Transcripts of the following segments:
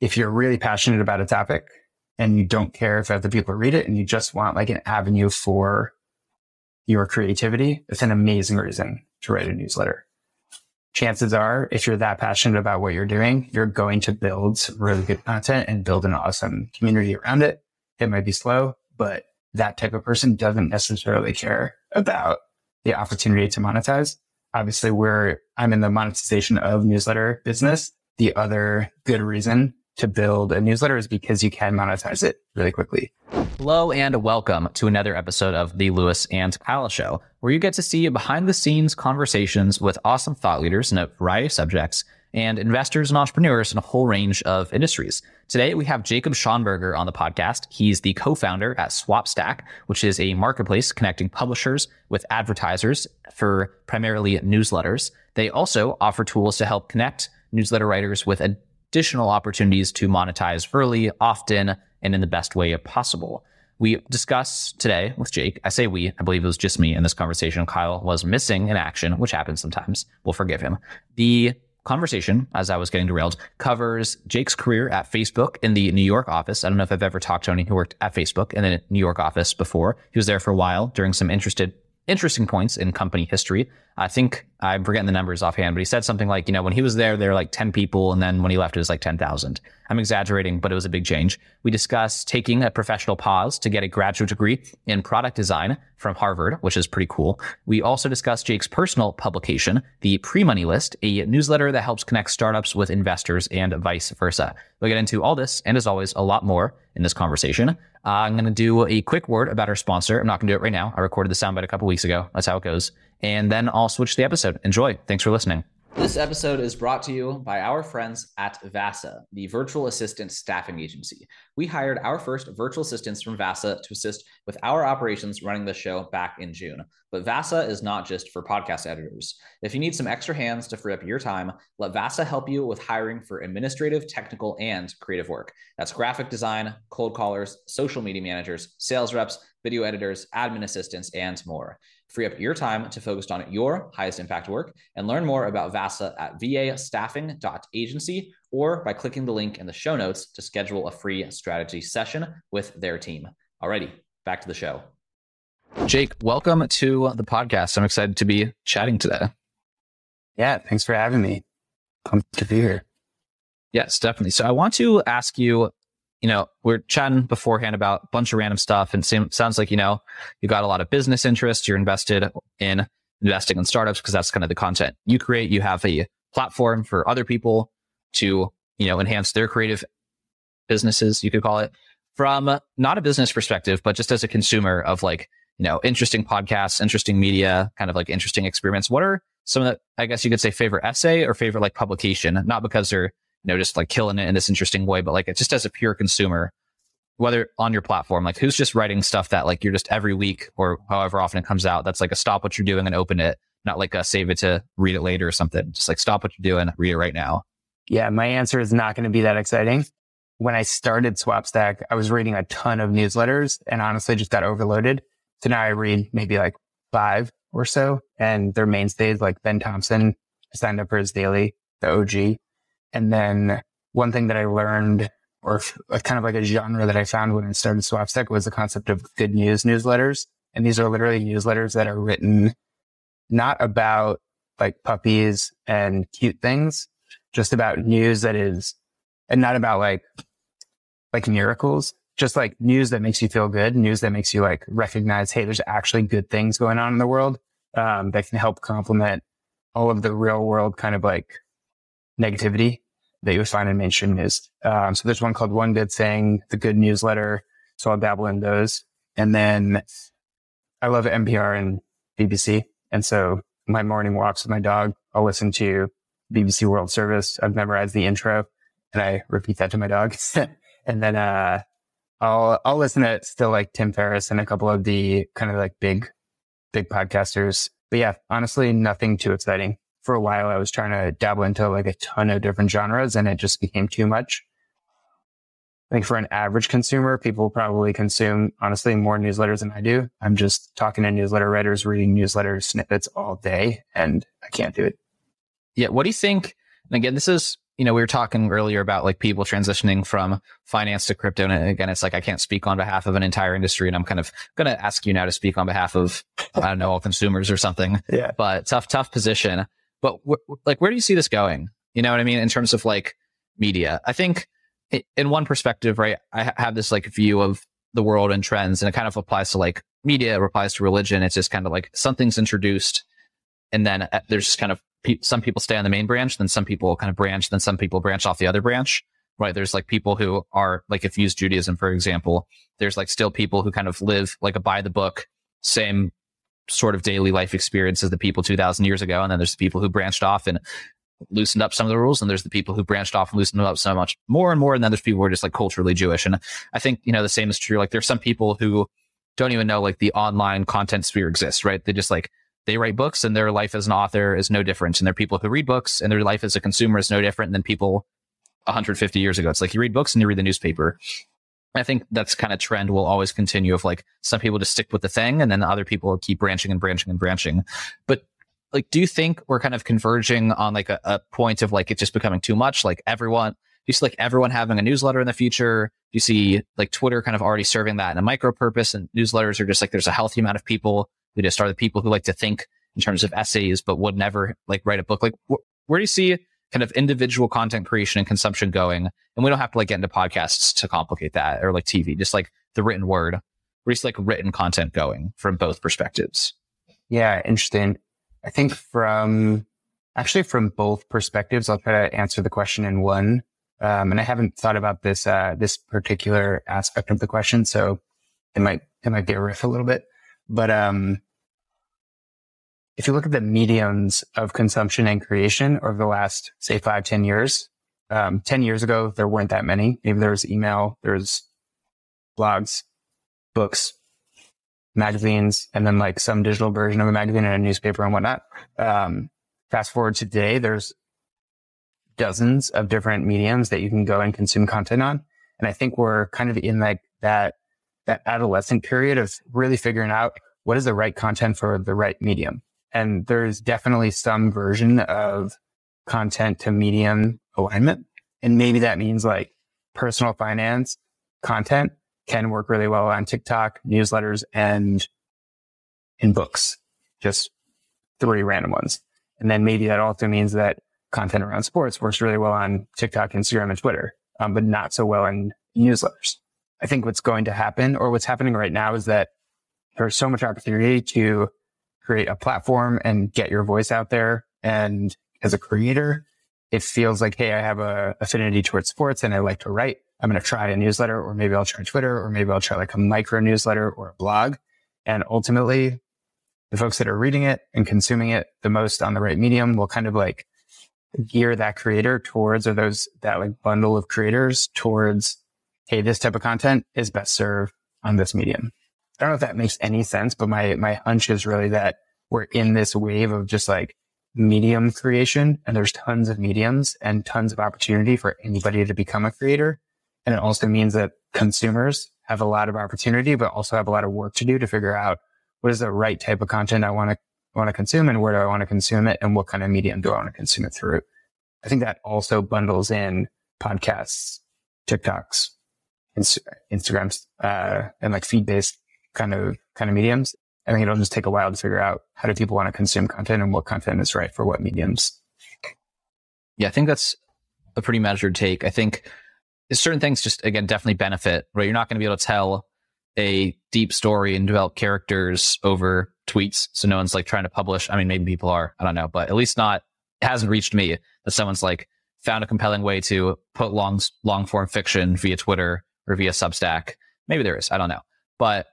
if you're really passionate about a topic and you don't care if other people read it and you just want like an avenue for your creativity, it's an amazing reason to write a newsletter. Chances are, if you're that passionate about what you're doing, you're going to build really good content and build an awesome community around it. It might be slow, but that type of person doesn't necessarily care about the opportunity to monetize. Obviously, we're, I'm in the monetization of newsletter business. The other good reason to build a newsletter is because you can monetize it really quickly. Hello and welcome to another episode of the Louis and Kyle Show, where you get to see behind the scenes conversations with awesome thought leaders in a variety of subjects and investors and entrepreneurs in a whole range of industries. Today, we have Jacob Schonberger on the podcast. He's the co-founder at Swapstack, which is a marketplace connecting publishers with advertisers for primarily newsletters. They also offer tools to help connect newsletter writers with additional opportunities to monetize early, often, and in the best way possible. We discuss today with Jake. I say we, I believe it was just me in this conversation. Kyle was missing in action, which happens sometimes. We'll forgive him. The conversation, as I was getting derailed, covers Jake's career at Facebook in the New York office. I don't know if I've ever talked to anyone who worked at Facebook in the New York office before. He was there for a while during some interested interesting points in company history. I think I'm forgetting the numbers offhand, but he said something like, you know, when he was there, there were like 10 people. And then when he left, it was like 10,000. I'm exaggerating, but it was a big change. We discussed taking a professional pause to get a graduate degree in product design from Harvard, which is pretty cool. We also discussed Jake's personal publication, the Premoney List, a newsletter that helps connect startups with investors and vice versa. We'll get into all this and as always, a lot more in this conversation. Uh, I'm going to do a quick word about our sponsor. I'm not going to do it right now. I recorded the soundbite a couple weeks ago. That's how it goes. And then I'll switch the episode. Enjoy. Thanks for listening. This episode is brought to you by our friends at Vasa, the virtual assistant staffing agency. We hired our first virtual assistants from Vasa to assist with our operations running the show back in June. But Vasa is not just for podcast editors. If you need some extra hands to free up your time, let Vasa help you with hiring for administrative, technical, and creative work. That's graphic design, cold callers, social media managers, sales reps, video editors, admin assistants, and more. Free up your time to focus on your highest impact work and learn more about VASA at vastaffing.agency or by clicking the link in the show notes to schedule a free strategy session with their team. Alrighty, back to the show. Jake, welcome to the podcast. I'm excited to be chatting today. Yeah, thanks for having me. Pumped to be here. Yes, definitely. So I want to ask you you know, we're chatting beforehand about a bunch of random stuff and sounds like, you know, you got a lot of business interests. You're invested in investing in startups because that's kind of the content you create. You have a platform for other people to, you know, enhance their creative businesses, you could call it from not a business perspective, but just as a consumer of like, you know, interesting podcasts, interesting media, kind of like interesting experiments. What are some of the, I guess you could say favorite essay or favorite like publication, not because they're you know, just like killing it in this interesting way, but like it just as a pure consumer, whether on your platform, like who's just writing stuff that like you're just every week or however often it comes out, that's like a stop what you're doing and open it, not like a save it to read it later or something. Just like stop what you're doing, read it right now. Yeah, my answer is not going to be that exciting. When I started Swapstack, I was reading a ton of newsletters and honestly just got overloaded. So now I read maybe like five or so and their mainstays like Ben Thompson. I signed up for his daily, the OG. And then one thing that I learned or kind of like a genre that I found when I started Swapstack was the concept of good news newsletters. And these are literally newsletters that are written not about like puppies and cute things, just about news that is, and not about like, like miracles, just like news that makes you feel good, news that makes you like recognize, Hey, there's actually good things going on in the world, um, that can help complement all of the real world kind of like negativity that you would find in mainstream news. Um, so there's one called One Good Thing, the Good Newsletter. So I'll dabble in those. And then I love NPR and BBC. And so my morning walks with my dog, I'll listen to BBC World Service. I've memorized the intro and I repeat that to my dog. and then, uh, I'll, I'll listen to still like Tim Ferriss and a couple of the kind of like big, big podcasters. But yeah, honestly, nothing too exciting for a while, I was trying to dabble into like a ton of different genres and it just became too much. I think for an average consumer, people probably consume honestly more newsletters than I do. I'm just talking to newsletter writers, reading newsletter snippets all day and I can't do it. Yeah. What do you think? And again, this is you know, we were talking earlier about like people transitioning from finance to crypto. And again, it's like, I can't speak on behalf of an entire industry. And I'm kind of going to ask you now to speak on behalf of, I don't know, all consumers or something. Yeah. But tough, tough position. But like, where do you see this going? You know what I mean? In terms of like media, I think in one perspective, right, I have this like view of the world and trends and it kind of applies to like media, it applies to religion. It's just kind of like something's introduced and then uh, there's just kind of pe- some people stay on the main branch, then some people kind of branch, then some people branch off the other branch. Right. There's like people who are like, if you use Judaism, for example, there's like still people who kind of live like a by the book, same sort of daily life experience as the people 2000 years ago. And then there's the people who branched off and loosened up some of the rules. And there's the people who branched off and loosened up so much more and more. And then there's people who are just like culturally Jewish. And I think, you know, the same is true. Like there's some people who don't even know like the online content sphere exists, right? They just like they write books and their life as an author is no different. And there are people who read books and their life as a consumer is no different than people 150 years ago. It's like you read books and you read the newspaper. I think that's kind of trend will always continue of like some people just stick with the thing and then other people keep branching and branching and branching. But like, do you think we're kind of converging on like a, a point of like it just becoming too much? Like everyone, do you see like everyone having a newsletter in the future? Do you see like Twitter kind of already serving that in a micro purpose and newsletters are just like there's a healthy amount of people who just are the people who like to think in terms of essays, but would never like write a book. Like, wh- where do you see kind of individual content creation and consumption going? And we don't have to like get into podcasts to complicate that or like TV, just like the written word. or just like written content going from both perspectives? Yeah, interesting. I think from actually from both perspectives, I'll try to answer the question in one. Um, and I haven't thought about this uh, this particular aspect of the question, so it might it might be a riff a little bit. But um, if you look at the mediums of consumption and creation over the last, say, five, 10 years, um, 10 years ago, there weren't that many. Maybe there was email, there was blogs, books, magazines, and then like some digital version of a magazine and a newspaper and whatnot. Um, fast forward to today, there's dozens of different mediums that you can go and consume content on. And I think we're kind of in like that, that adolescent period of really figuring out what is the right content for the right medium. And there's definitely some version of content to medium alignment. And maybe that means like personal finance content can work really well on TikTok, newsletters, and in books, just three random ones. And then maybe that also means that content around sports works really well on TikTok, Instagram, and Twitter, um, but not so well in newsletters. I think what's going to happen or what's happening right now is that there's so much opportunity to create a platform and get your voice out there. And as a creator, it feels like, Hey, I have a affinity towards sports and I like to write. I'm going to try a newsletter or maybe I'll try Twitter or maybe I'll try like a micro newsletter or a blog. And ultimately the folks that are reading it and consuming it the most on the right medium will kind of like gear that creator towards or those that like bundle of creators towards, Hey, this type of content is best served on this medium. I don't know if that makes any sense, but my, my hunch is really that we're in this wave of just like medium creation and there's tons of mediums and tons of opportunity for anybody to become a creator. And it also means that consumers have a lot of opportunity, but also have a lot of work to do to figure out what is the right type of content I want to want to consume and where do I want to consume it and what kind of medium do I want to consume it through. I think that also bundles in podcasts, TikToks, Instagrams, uh, and like feed based kind of kind of mediums. I think it'll just take a while to figure out how do people want to consume content and what content is right for what mediums. Yeah, I think that's a pretty measured take. I think certain things just again definitely benefit, right? You're not going to be able to tell a deep story and develop characters over tweets. So no one's like trying to publish. I mean, maybe people are, I don't know, but at least not, it hasn't reached me that someone's like found a compelling way to put long, long form fiction via Twitter or via Substack. Maybe there is. I don't know. But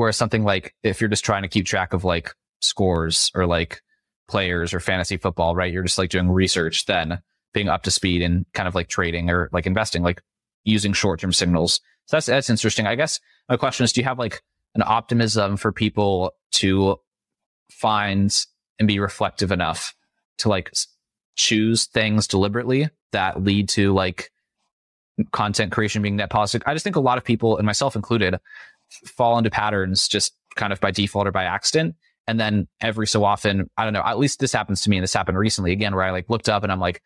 Whereas something like if you're just trying to keep track of like scores or like players or fantasy football, right? You're just like doing research, then being up to speed and kind of like trading or like investing, like using short term signals. So that's, that's interesting. I guess my question is, do you have like an optimism for people to find and be reflective enough to like choose things deliberately that lead to like content creation being net positive? I just think a lot of people and myself included fall into patterns just kind of by default or by accident. And then every so often, I don't know, at least this happens to me and this happened recently again, where I like looked up and I'm like,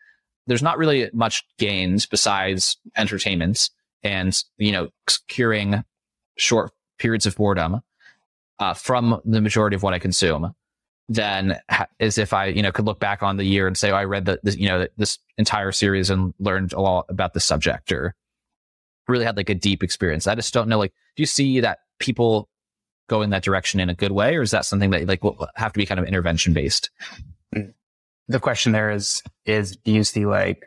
there's not really much gains besides entertainment and, you know, curing short periods of boredom uh, from the majority of what I consume than as if I, you know, could look back on the year and say, oh, I read the, this, you know, this entire series and learned a lot about the subject or really had like a deep experience. I just don't know, like, do you see that people go in that direction in a good way, or is that something that like will have to be kind of intervention based? The question there is, is do you see like,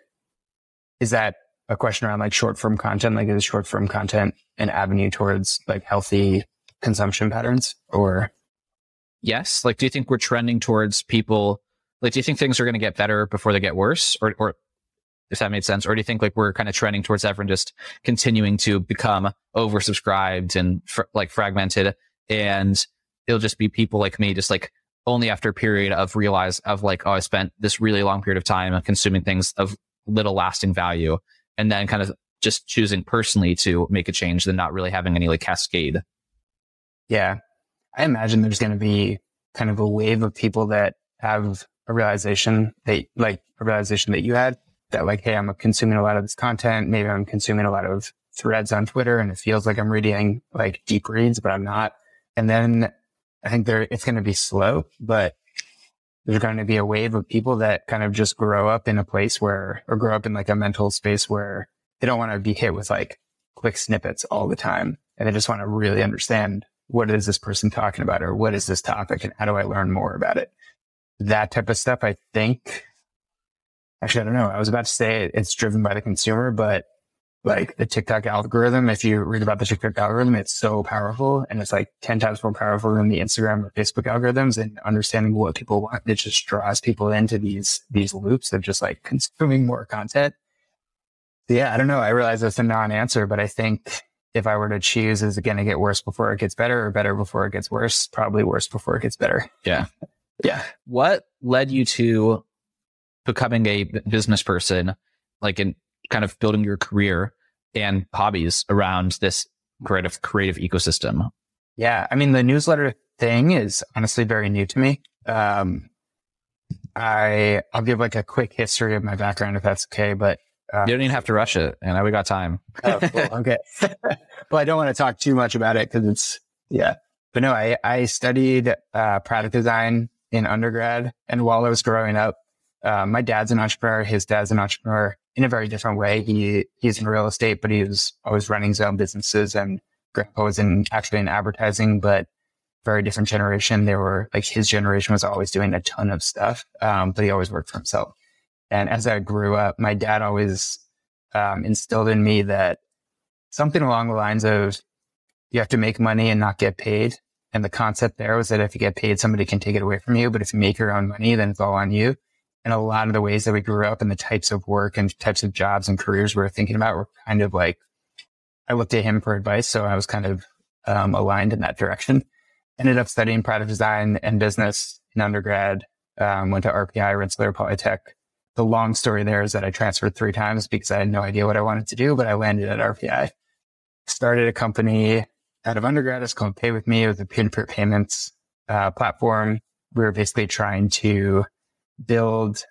is that a question around like short form content? Like is short form content an avenue towards like healthy consumption patterns or? Yes. Like, do you think we're trending towards people? Like, do you think things are going to get better before they get worse or, or if that made sense? Or do you think like we're kind of trending towards everyone just continuing to become oversubscribed and fr- like fragmented and it'll just be people like me just like only after a period of realize of like, oh, I spent this really long period of time consuming things of little lasting value and then kind of just choosing personally to make a change than not really having any like cascade. Yeah. I imagine there's going to be kind of a wave of people that have a realization that like a realization that you had that like, Hey, I'm consuming a lot of this content. Maybe I'm consuming a lot of threads on Twitter and it feels like I'm reading like deep reads, but I'm not. And then I think there, it's going to be slow, but there's going to be a wave of people that kind of just grow up in a place where, or grow up in like a mental space where they don't want to be hit with like quick snippets all the time. And they just want to really understand what is this person talking about or what is this topic and how do I learn more about it? That type of stuff, I think. Actually, I don't know. I was about to say it's driven by the consumer, but like the TikTok algorithm. If you read about the TikTok algorithm, it's so powerful and it's like 10 times more powerful than the Instagram or Facebook algorithms and understanding what people want. It just draws people into these, these loops of just like consuming more content. Yeah, I don't know. I realize that's a non-answer, but I think if I were to choose, is it going to get worse before it gets better or better before it gets worse? Probably worse before it gets better. Yeah. Yeah. What led you to becoming a business person, like in kind of building your career and hobbies around this creative creative ecosystem? Yeah, I mean the newsletter thing is honestly very new to me. Um, I I'll give like a quick history of my background if that's okay, but uh, you don't even have to rush it, and we got time. oh, cool. Okay, but I don't want to talk too much about it because it's yeah. But no, I I studied uh, product design in undergrad, and while I was growing up, uh, my dad's an entrepreneur. His dad's an entrepreneur in a very different way. He he's in real estate, but he was always running his own businesses. And grandpa was in actually in advertising, but very different generation. They were like his generation was always doing a ton of stuff, um, but he always worked for himself. And as I grew up, my dad always um, instilled in me that something along the lines of you have to make money and not get paid. And the concept there was that if you get paid, somebody can take it away from you. But if you make your own money, then it's all on you. And a lot of the ways that we grew up and the types of work and types of jobs and careers we are thinking about were kind of like, I looked at him for advice. So I was kind of um, aligned in that direction. Ended up studying product design and business in undergrad. Um, went to RPI, Rensselaer Polytech. The long story there is that I transferred three times because I had no idea what I wanted to do, but I landed at RPI. Started a company out of undergrad. It's called Pay With Me. It was a peer-to-peer payments uh, platform. We were basically trying to build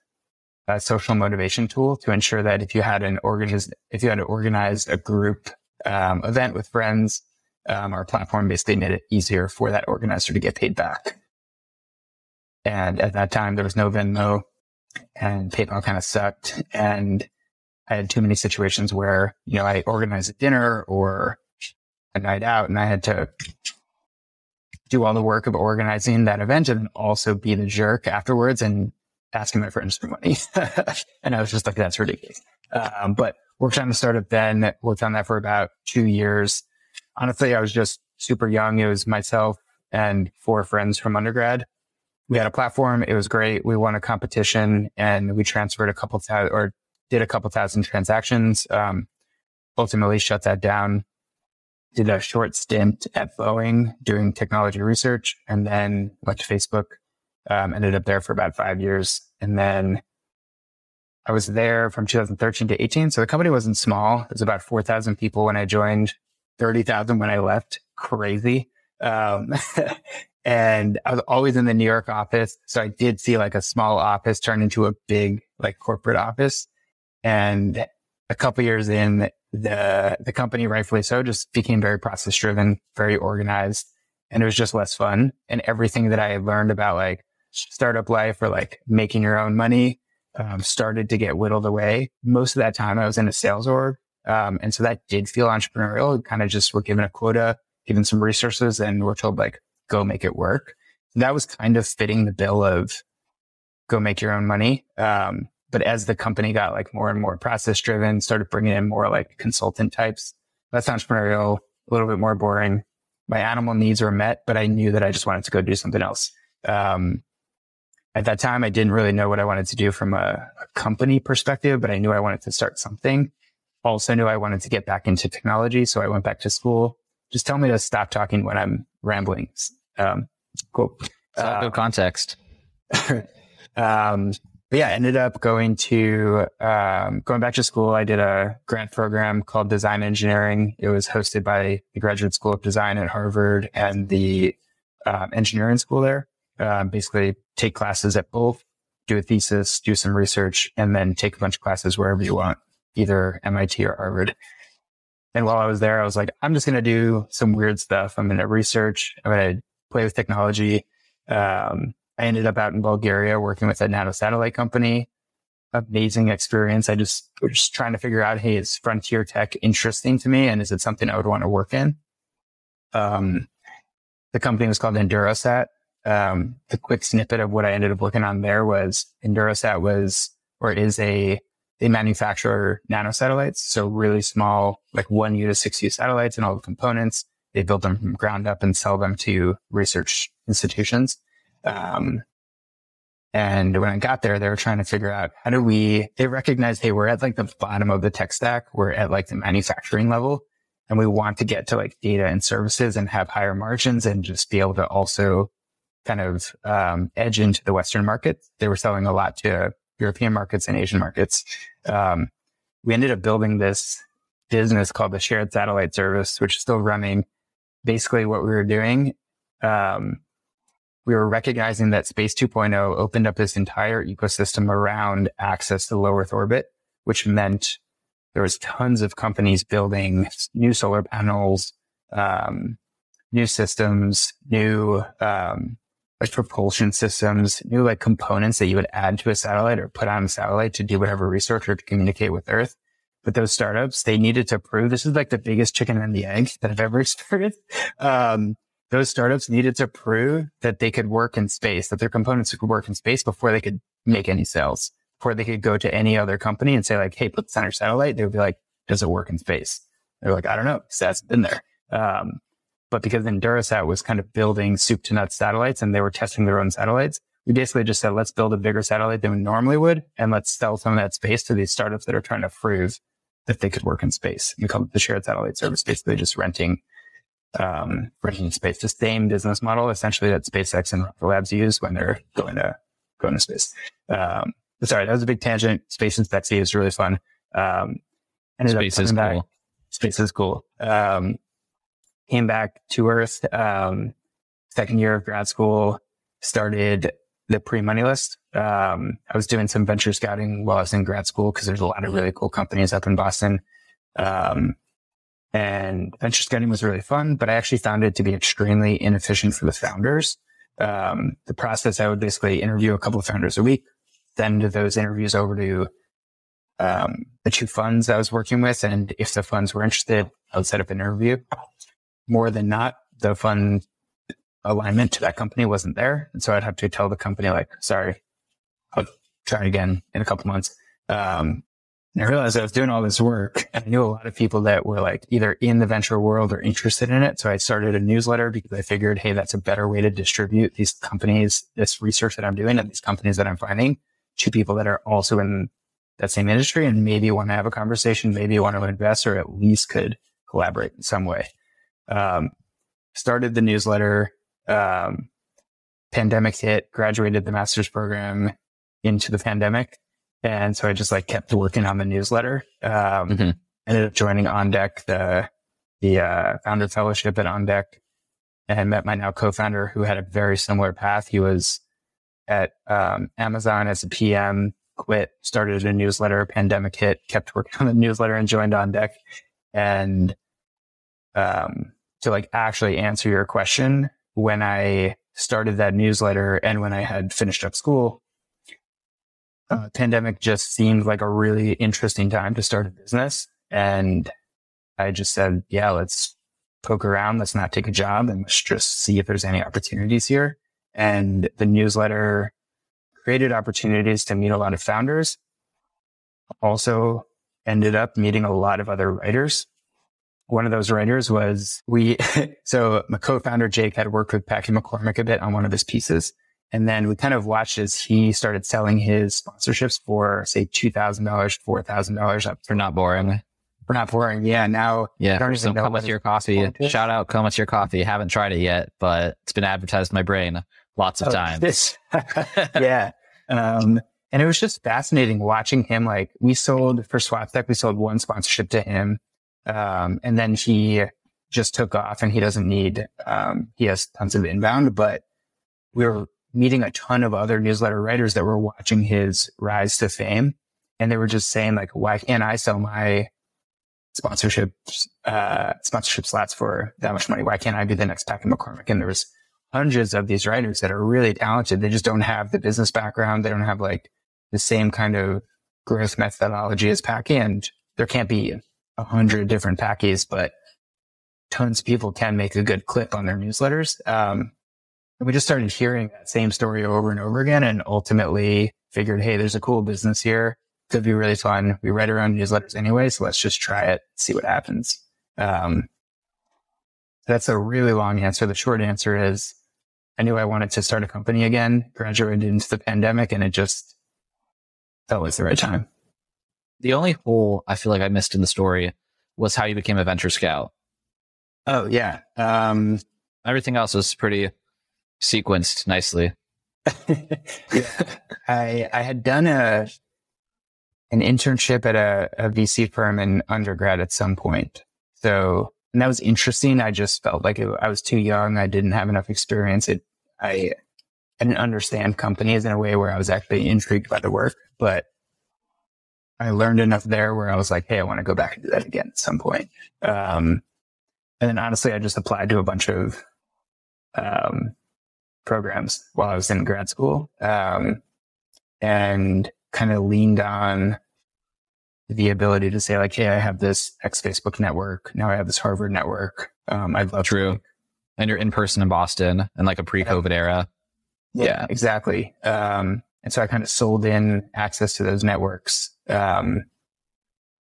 a social motivation tool to ensure that if you had an organized, if you had to organize a group um, event with friends, um, our platform basically made it easier for that organizer to get paid back. And at that time, there was no Venmo and PayPal kind of sucked. And I had too many situations where, you know, I organized a dinner or a night out and I had to do all the work of organizing that event and also be the jerk afterwards and asking my friends for money. and I was just like, that's ridiculous. Um, but worked on the startup then, worked on that for about two years. Honestly, I was just super young. It was myself and four friends from undergrad. We had a platform. It was great. We won a competition and we transferred a couple thousand or did a couple thousand transactions. Um, ultimately shut that down. Did a short stint at Boeing doing technology research and then went to Facebook um, ended up there for about five years. And then I was there from 2013 to 18. So the company wasn't small. It was about 4,000 people when I joined, 30,000 when I left. Crazy. Um, and I was always in the New York office. So I did see like a small office turn into a big like corporate office. And a couple years in, the the company, rightfully so, just became very process driven, very organized, and it was just less fun. And everything that I learned about like startup life or like making your own money um, started to get whittled away. Most of that time, I was in a sales org, um, and so that did feel entrepreneurial. Kind of just were given a quota, given some resources, and we're told like go make it work. That was kind of fitting the bill of go make your own money. Um, but as the company got like more and more process driven, started bringing in more like consultant types, less entrepreneurial, a little bit more boring. My animal needs were met, but I knew that I just wanted to go do something else. Um, at that time, I didn't really know what I wanted to do from a, a, company perspective, but I knew I wanted to start something. Also knew I wanted to get back into technology. So I went back to school. Just tell me to stop talking when I'm rambling. Um, cool. Uh, good context. um, but yeah, ended up going to, um, going back to school. I did a grant program called design engineering. It was hosted by the graduate school of design at Harvard and the um, engineering school there. Um, basically take classes at both, do a thesis, do some research, and then take a bunch of classes wherever you want, either MIT or Harvard. And while I was there, I was like, I'm just going to do some weird stuff. I'm going to research. I'm going to play with technology. Um, I ended up out in Bulgaria working with a nano satellite company. Amazing experience. I just was just trying to figure out, hey, is frontier tech interesting to me? And is it something I would want to work in? Um, the company was called Endurosat. Um, the quick snippet of what I ended up looking on there was Endurosat was, or is a, they manufacture nano satellites. So really small, like one U to six U satellites and all the components. They build them from ground up and sell them to research institutions. Um, and when I got there, they were trying to figure out how do we, they recognized, hey, we're at like the bottom of the tech stack. We're at like the manufacturing level and we want to get to like data and services and have higher margins and just be able to also kind of, um, edge into the Western market. They were selling a lot to European markets and Asian markets. Um, we ended up building this business called the shared satellite service, which is still running. Basically what we were doing, um, we were recognizing that Space 2.0 opened up this entire ecosystem around access to low Earth orbit, which meant there was tons of companies building new solar panels, um, new systems, new um, like propulsion systems, new like components that you would add to a satellite or put on a satellite to do whatever research or to communicate with Earth. But those startups, they needed to prove this is like the biggest chicken and the egg that I've ever started. Um, those startups needed to prove that they could work in space, that their components could work in space before they could make any sales, before they could go to any other company and say like, Hey, put this on our satellite. They would be like, does it work in space? They're like, I don't know. That's been there. Um, but because Endurosat was kind of building soup to nuts satellites and they were testing their own satellites, we basically just said, let's build a bigger satellite than we normally would. And let's sell some of that space to these startups that are trying to prove that they could work in space. We call it the shared satellite service, basically just renting um, renting space. The same business model essentially that SpaceX and Rocket Labs use when they're going to going to space. Um, sorry, that was a big tangent. Space and sexy is really fun. Um, ended space is back. cool. Space is cool. Um, came back to Earth. Um, second year of grad school, started the Premoney List. Um, I was doing some venture scouting while I was in grad school because there's a lot of really cool companies up in Boston. Um, and venture scouting was really fun, but I actually found it to be extremely inefficient for the founders. Um, the process, I would basically interview a couple of founders a week, send those interviews over to um, the two funds I was working with. And if the funds were interested, I would set up an interview. More than not, the fund alignment to that company wasn't there. And so I'd have to tell the company, like, sorry, I'll try again in a couple months. Um, and I realized I was doing all this work and I knew a lot of people that were like either in the venture world or interested in it. So I started a newsletter because I figured, Hey, that's a better way to distribute these companies, this research that I'm doing and these companies that I'm finding to people that are also in that same industry and maybe want to have a conversation, maybe want to invest or at least could collaborate in some way. Um, started the newsletter. Um, pandemic hit, graduated the master's program into the pandemic. And so I just like kept working on the newsletter. Um, mm-hmm. ended up joining OnDeck, the, the, uh, founder fellowship at OnDeck and met my now co-founder who had a very similar path. He was at, um, Amazon as a PM, quit, started a newsletter, pandemic hit, kept working on the newsletter and joined OnDeck. And, um, to like actually answer your question, when I started that newsletter and when I had finished up school, uh, pandemic just seemed like a really interesting time to start a business. And I just said, yeah, let's poke around. Let's not take a job and let's just see if there's any opportunities here. And the newsletter created opportunities to meet a lot of founders. Also ended up meeting a lot of other writers. One of those writers was we, so my co-founder Jake had worked with Packy McCormick a bit on one of his pieces. And then we kind of watched as he started selling his sponsorships for say $2,000, $4,000 up For not boring. for not boring. Yeah. Now Yeah. don't even Cometeer coffee. Shout out, Cometeer coffee. Haven't tried it yet, but it's been advertised in my brain lots of Oh, times. Yeah. Um, and it was just fascinating watching him. Like we sold for SwapStack, we sold one sponsorship to him. Um, and then he just took off and he doesn't need, um, he has tons of inbound, but we were meeting a ton of other newsletter writers that were watching his rise to fame. And they were just saying like, why can't I sell my sponsorship, uh, sponsorship slots for that much money? Why can't I be the next Packy McCormick? And there was hundreds of these writers that are really talented. They just don't have the business background. They don't have like the same kind of growth methodology as Packy. And there can't be a hundred different Packies, but tons of people can make a good clip on their newsletters. Um, and we just started hearing that same story over and over again and ultimately figured, Hey, there's a cool business here. Could be really fun. We write our own newsletters anyway. So let's just try it, see what happens. Um, that's a really long answer. The short answer is I knew I wanted to start a company again, graduated into the pandemic, and it just felt like the right time. The only hole I feel like I missed in the story was how you became a venture scout. Oh, yeah. Um, Everything else was pretty sequenced nicely. yeah. I, I had done a, an internship at a, a VC firm in undergrad at some point. So, and that was interesting. I just felt like it, I was too young. I didn't have enough experience. It, I, I didn't understand companies in a way where I was actually intrigued by the work, but I learned enough there where I was like, Hey, I want to go back and do that again at some point. Um, and then honestly, I just applied to a bunch of, um, programs while I was in grad school. Um, and kind of leaned on the ability to say like, Hey, I have this ex Facebook network. Now I have this Harvard network. Um, I'd love True. to. And you're in person in Boston in like a pre-COVID era. Yeah, exactly. Um, and so I kind of sold in access to those networks. Um,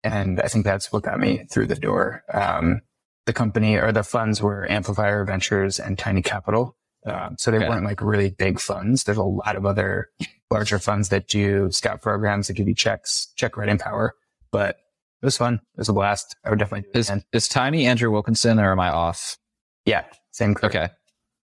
and I think that's what got me through the door. Um, the company or the funds were Amplifier Ventures and Tiny Capital. Um, so they Okay. weren't like really big funds. There's a lot of other larger funds that do scout programs that give you checks, check writing power, but it was fun. It was a blast. I would definitely do it Is again. is Tiny Andrew Wilkinson or am I off? Yeah. Same. crew. Okay.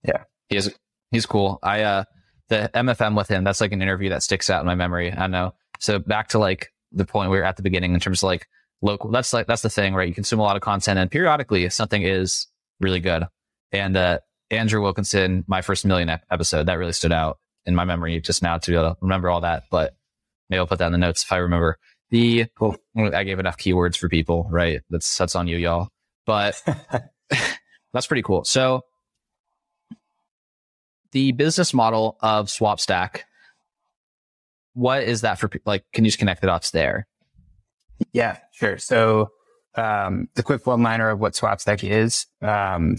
Yeah. He is he's cool. I uh the MFM with him, that's like an interview that sticks out in my memory. I know. So back to like the point we were at the beginning in terms of like local that's like that's the thing, right? You consume a lot of content and periodically something is really good. And uh Andrew Wilkinson, my first million episode, that really stood out in my memory just now to be able to remember all that. But maybe I'll put that in the notes if I remember. The Cool. I gave enough keywords for people, right? That's that's on you, y'all. But that's pretty cool. So the business model of SwapStack, what is that for? Like, can you just connect the dots there? Yeah, sure. So, um, the quick one liner of what SwapStack is, um,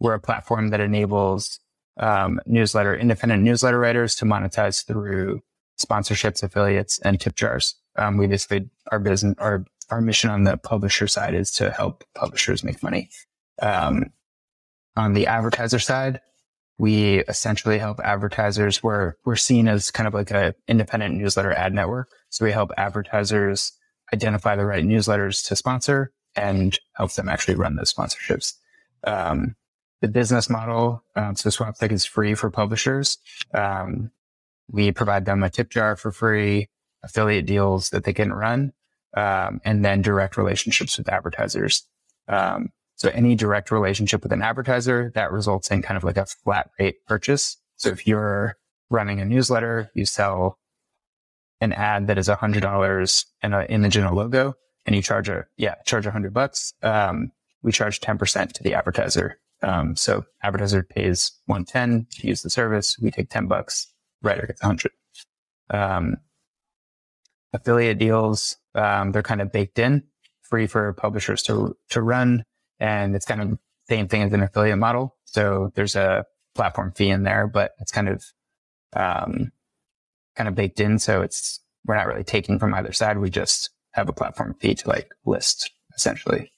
we're a platform that enables, um, newsletter, independent newsletter writers to monetize through sponsorships, affiliates, and tip jars. Um, we basically, our business, our, our mission on the publisher side is to help publishers make money. Um, on the advertiser side, we essentially help advertisers. We're, we're seen as kind of like a independent newsletter ad network. So we help advertisers identify the right newsletters to sponsor and help them actually run those sponsorships. Um, the business model, um, so SwapStack is free for publishers. Um, we provide them a tip jar for free, affiliate deals that they can run, um, and then direct relationships with advertisers. Um, so any direct relationship with an advertiser that results in kind of like a flat rate purchase. So if you're running a newsletter, you sell an ad that is a hundred dollars and an image and a logo and you charge a, yeah, charge a hundred bucks. Um, we charge 10% to the advertiser. Um, so advertiser pays 110 to use the service. We take 10 bucks. Writer gets 100. Um, affiliate deals, um, they're kind of baked in, free for publishers to, to run. And it's kind of same thing as an affiliate model. So there's a platform fee in there, but it's kind of, um, kind of baked in. So it's, we're not really taking from either side. We just have a platform fee to like list essentially.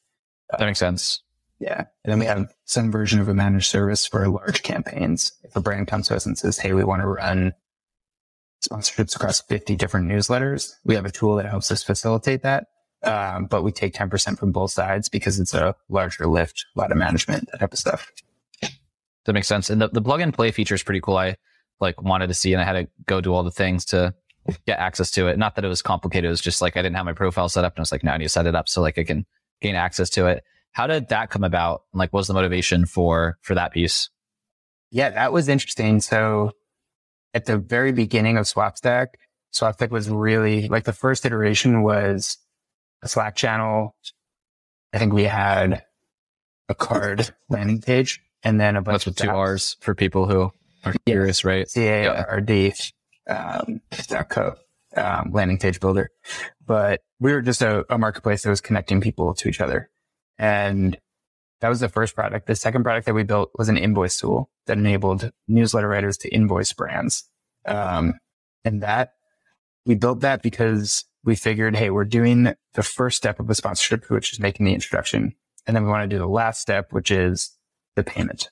That makes sense. Yeah. And then we have some version of a managed service for large campaigns. If a brand comes to us and says, Hey, we want to run sponsorships across 50 different newsletters, we have a tool that helps us facilitate that. Um, but we take 10% from both sides because it's a larger lift, a lot of management, that type of stuff. That makes sense. And the, the plug and play feature is pretty cool. I like wanted to see and I had to go do all the things to get access to it. Not that it was complicated. It was just like I didn't have my profile set up and I was like, now I need to set it up so like I can gain access to it. How did that come about? Like, what was the motivation for for that piece? Yeah, that was interesting. So at the very beginning of SwapStack, SwapStack was really like the first iteration was a Slack channel. I think we had a Carrd landing page and then a bunch That's with two R's for people who are curious, right? C A R D um, co um, landing page builder. But we were just a, a marketplace that was connecting people to each other. And that was the first product. The second product that we built was an invoice tool that enabled newsletter writers to invoice brands. Um, and that we built that because we figured, hey, we're doing the first step of a sponsorship, which is making the introduction. And then we want to do the last step, which is the payment.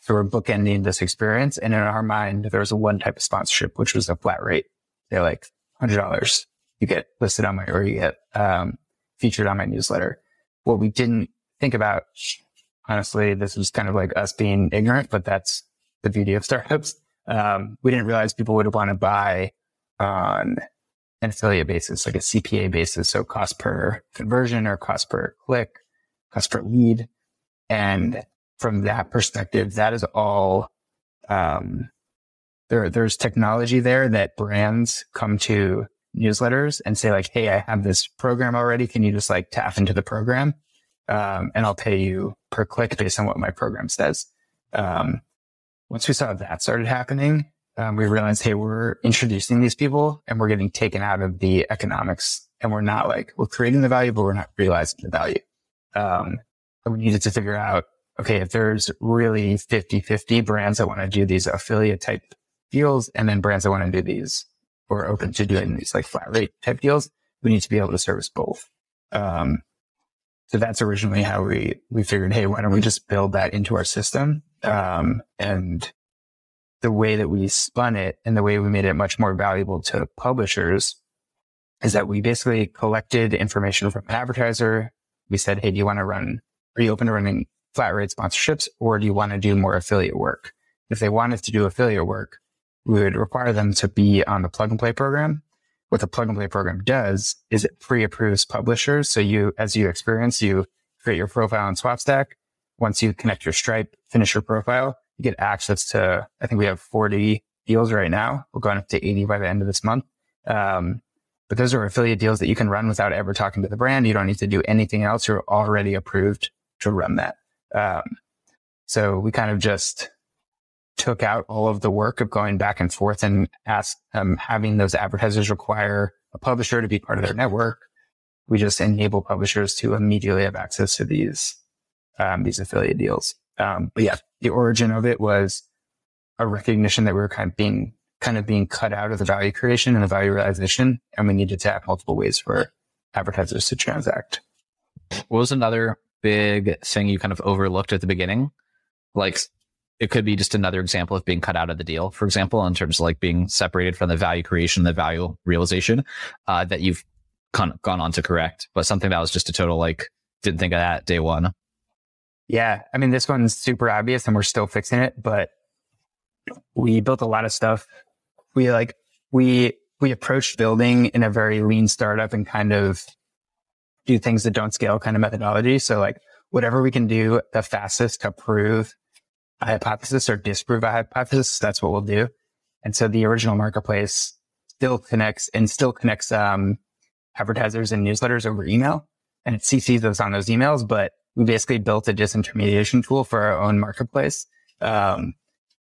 So we're bookending this experience. And in our mind, there was a one type of sponsorship, which was a flat rate. They're like $100. You get listed on my, or you get, um, featured on my newsletter. What we didn't think about, honestly, this was kind of like us being ignorant, but that's the beauty of startups. Um, we didn't realize people would want to buy on an affiliate basis, like a CPA basis. So cost per conversion or cost per click, cost per lead. And from that perspective, that is all, um, there, there's technology there that brands come to newsletters and say like, Hey, I have this program already. Can you just like tap into the program? Um, and I'll pay you per click based on what my program says. Um, once we saw that started happening, um, we realized, Hey, we're introducing these people and we're getting taken out of the economics and we're not like, we're creating the value, but we're not realizing the value. Um, we needed to figure out okay, if there's really 50 50 brands that want to do these affiliate type deals and then brands that want to do these or open to doing these like flat rate type deals, we need to be able to service both. Um, so that's originally how we, we figured, Hey, why don't we just build that into our system? Um, and the way that we spun it and the way we made it much more valuable to publishers is that we basically collected information from an advertiser. We said, Hey, do you want to run, are you open to running flat rate sponsorships or do you want to do more affiliate work? If they wanted to do affiliate work, we would require them to be on the plug and play program. What the plug and play program does is it pre-approves publishers. So you, as you experience, you create your profile on SwapStack. Once you connect your Stripe, finish your profile, you get access to, I think we have 40 deals right now. We're going up to 80 by the end of this month. Um, but those are affiliate deals that you can run without ever talking to the brand. You don't need to do anything else. You're already approved to run that. Um, so we kind of just took out all of the work of going back and forth and ask, um, having those advertisers require a publisher to be part of their network. We just enable publishers to immediately have access to these, um, these affiliate deals. Um, but yeah, the origin of it was a recognition that we were kind of being, kind of being cut out of the value creation and the value realization. And we needed to have multiple ways for advertisers to transact. What was another big thing you kind of overlooked at the beginning? Like it could be just another example of being cut out of the deal, for example, in terms of like being separated from the value creation, the value realization uh, that you've gone on to correct, but something that was just a total like didn't think of that day one. Yeah, I mean this one's super obvious, and we're still fixing it, but we built a lot of stuff. We like we we approached building in a very lean startup and kind of do things that don't scale kind of methodology. So like whatever we can do the fastest to prove a hypothesis or disprove a hypothesis, that's what we'll do. And so the original marketplace still connects and still connects um, advertisers and newsletters over email and it CCs us on those emails, but we basically built a disintermediation tool for our own marketplace. Um,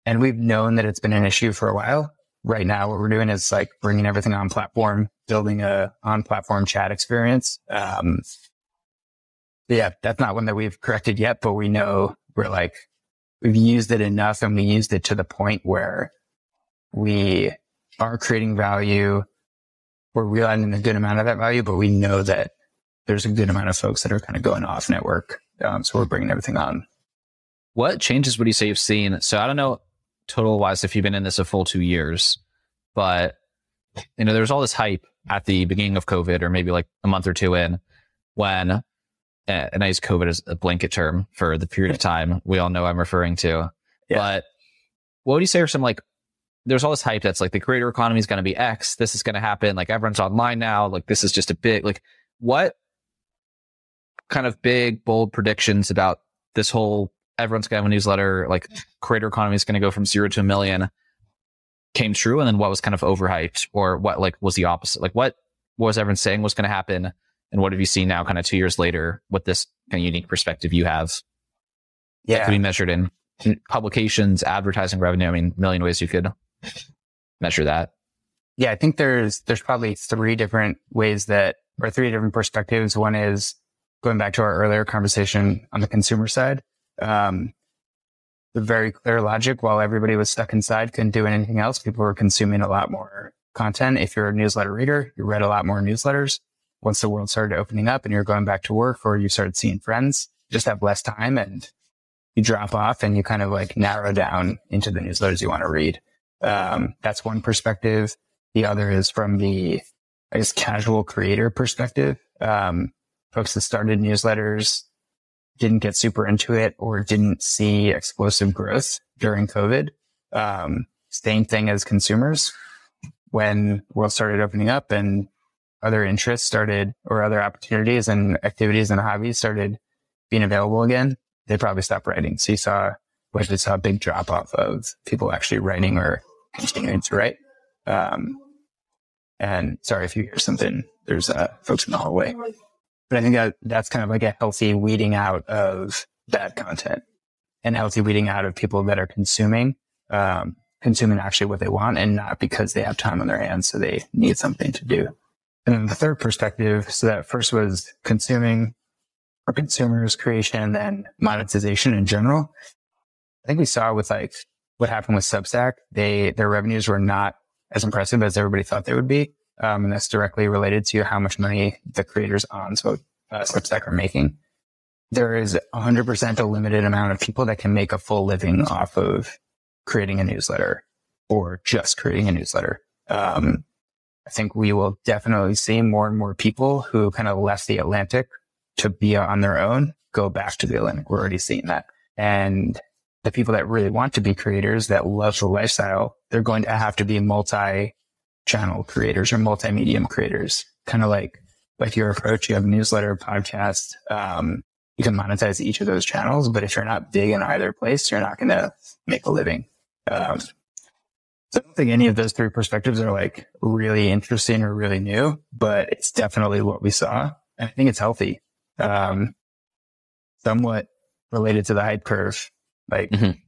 and we've known that it's been an issue for a while. Right now, what we're doing is like bringing everything on platform, building a on platform chat experience. Um, yeah, that's not one that we've corrected yet, but we know we're like, we've used it enough and we used it to the point where we are creating value. We're realizing a good amount of that value, but we know that there's a good amount of folks that are kind of going off network. Um, so we're bringing everything on. What changes would you say you've seen? So I don't know total wise if you've been in this a full two years, but you know, there was all this hype at the beginning of COVID or maybe like a month or two in when and I use COVID as a blanket term for the period of time we all know I'm referring to. Yeah. But what would you say are some like there's all this hype that's like the creator economy is going to be X. This is going to happen. Like everyone's online now. Like this is just a big like what kind of big bold predictions about this whole everyone's going to have a newsletter. Like creator economy is going to go from zero to a million came true, and then what was kind of overhyped or what like was the opposite? Like what, what was everyone saying was going to happen? And what have you seen now, kind of two years later, with this kind of unique perspective you have? Yeah. That could be measured in publications, advertising revenue. I mean, million ways you could measure that. Yeah, I think there's there's probably three different ways that or three different perspectives. One is going back to our earlier conversation on the consumer side. Um, the very clear logic while everybody was stuck inside, couldn't do anything else. People were consuming a lot more content. If you're a newsletter reader, you read a lot more newsletters once the world started opening up and you're going back to work or you started seeing friends, just have less time and you drop off and you kind of like narrow down into the newsletters you want to read. Um, that's one perspective. The other is from the, I guess, casual creator perspective. Um, folks that started newsletters didn't get super into it or didn't see explosive growth during COVID. Um, same thing as consumers when world started opening up and other interests started or other opportunities and activities and hobbies started being available again, they probably stopped writing. So you saw, we saw a big drop off of people actually writing or continuing to write. Um, and sorry if you hear something, there's uh, folks in the hallway. But I think that that's kind of like a healthy weeding out of bad content and healthy weeding out of people that are consuming, um, consuming actually what they want and not because they have time on their hands. So they need something to do. And then the third perspective, so that first was consuming or consumers creation and then monetization in general. I think we saw with like what happened with Substack, they, their revenues were not as impressive as everybody thought they would be. Um, and that's directly related to how much money the creators on so, uh, Substack are making. There is 100% a limited amount of people that can make a full living off of creating a newsletter or just creating a newsletter. Um, I think we will definitely see more and more people who kind of left the Atlantic to be on their own go back to the Atlantic. We're already seeing that. And the people that really want to be creators that love the lifestyle, they're going to have to be multi channel creators or multi-medium creators. Kind of like, like your approach, you have newsletter, podcast, um, you can monetize each of those channels, but if you're not big in either place, you're not going to make a living. Um, so I don't think any of those three perspectives are like really interesting or really new, but it's definitely what we saw. And I think it's healthy. Um, somewhat related to the hype curve. Like, mm-hmm.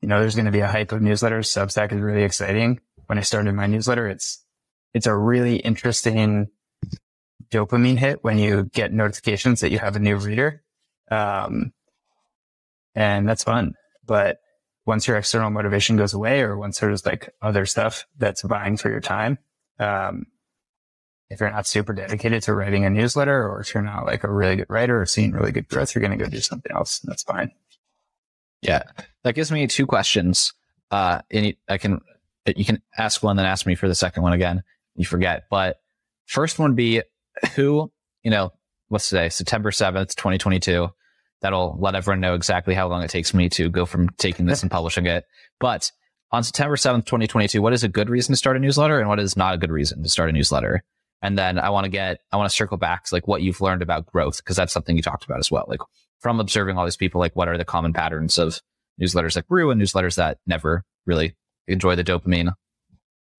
You know, there's going to be a hype of newsletters. Substack is really exciting. When I started my newsletter, it's, it's a really interesting dopamine hit when you get notifications that you have a new reader. Um, and that's fun, but once your external motivation goes away or once there's like other stuff that's vying for your time, um, if you're not super dedicated to writing a newsletter or if you're not like a really good writer or seeing really good growth, you're going to go do something else. That's fine. Yeah. That gives me two questions. Uh, and I can, you can ask one, then ask me for the second one again. You forget, but first one be who, you know, what's today? September 7th, 2022 that'll let everyone know exactly how long it takes me to go from taking this and publishing it. But on September 7th, 2022, what is a good reason to start a newsletter and what is not a good reason to start a newsletter? And then I want to get, I want to circle back to like what you've learned about growth, because that's something you talked about as well. Like from observing all these people, like what are the common patterns of newsletters that grew and newsletters that never really enjoy the dopamine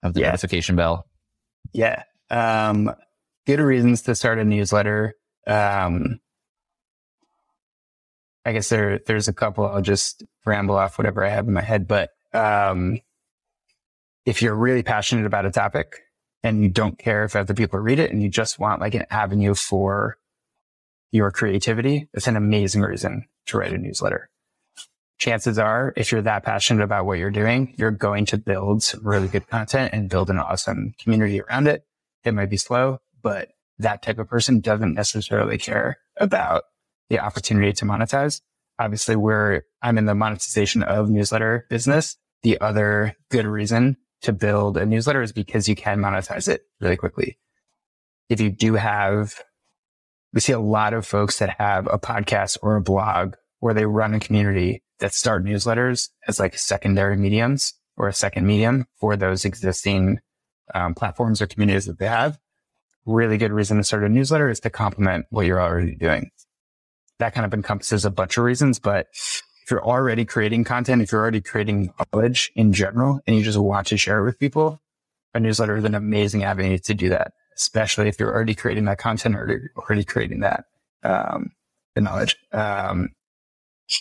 of the yeah. notification bell? Yeah. Um, good reasons to start a newsletter. Um, I guess there, there's a couple. I'll just ramble off whatever I have in my head, but, um, if you're really passionate about a topic and you don't care if other people read it and you just want like an avenue for your creativity, it's an amazing reason to write a newsletter. Chances are, if you're that passionate about what you're doing, you're going to build some really good content and build an awesome community around it. It might be slow, but that type of person doesn't necessarily care about the opportunity to monetize. Obviously, we're, I'm in the monetization of newsletter business. The other good reason to build a newsletter is because you can monetize it really quickly. If you do have, we see a lot of folks that have a podcast or a blog where they run a community that start newsletters as like secondary mediums or a second medium for those existing um, platforms or communities that they have. Really good reason to start a newsletter is to complement what you're already doing. That kind of encompasses a bunch of reasons, but if you're already creating content, if you're already creating knowledge in general and you just want to share it with people, a newsletter is an amazing avenue to do that, especially if you're already creating that content or already creating that, um, the knowledge. Um,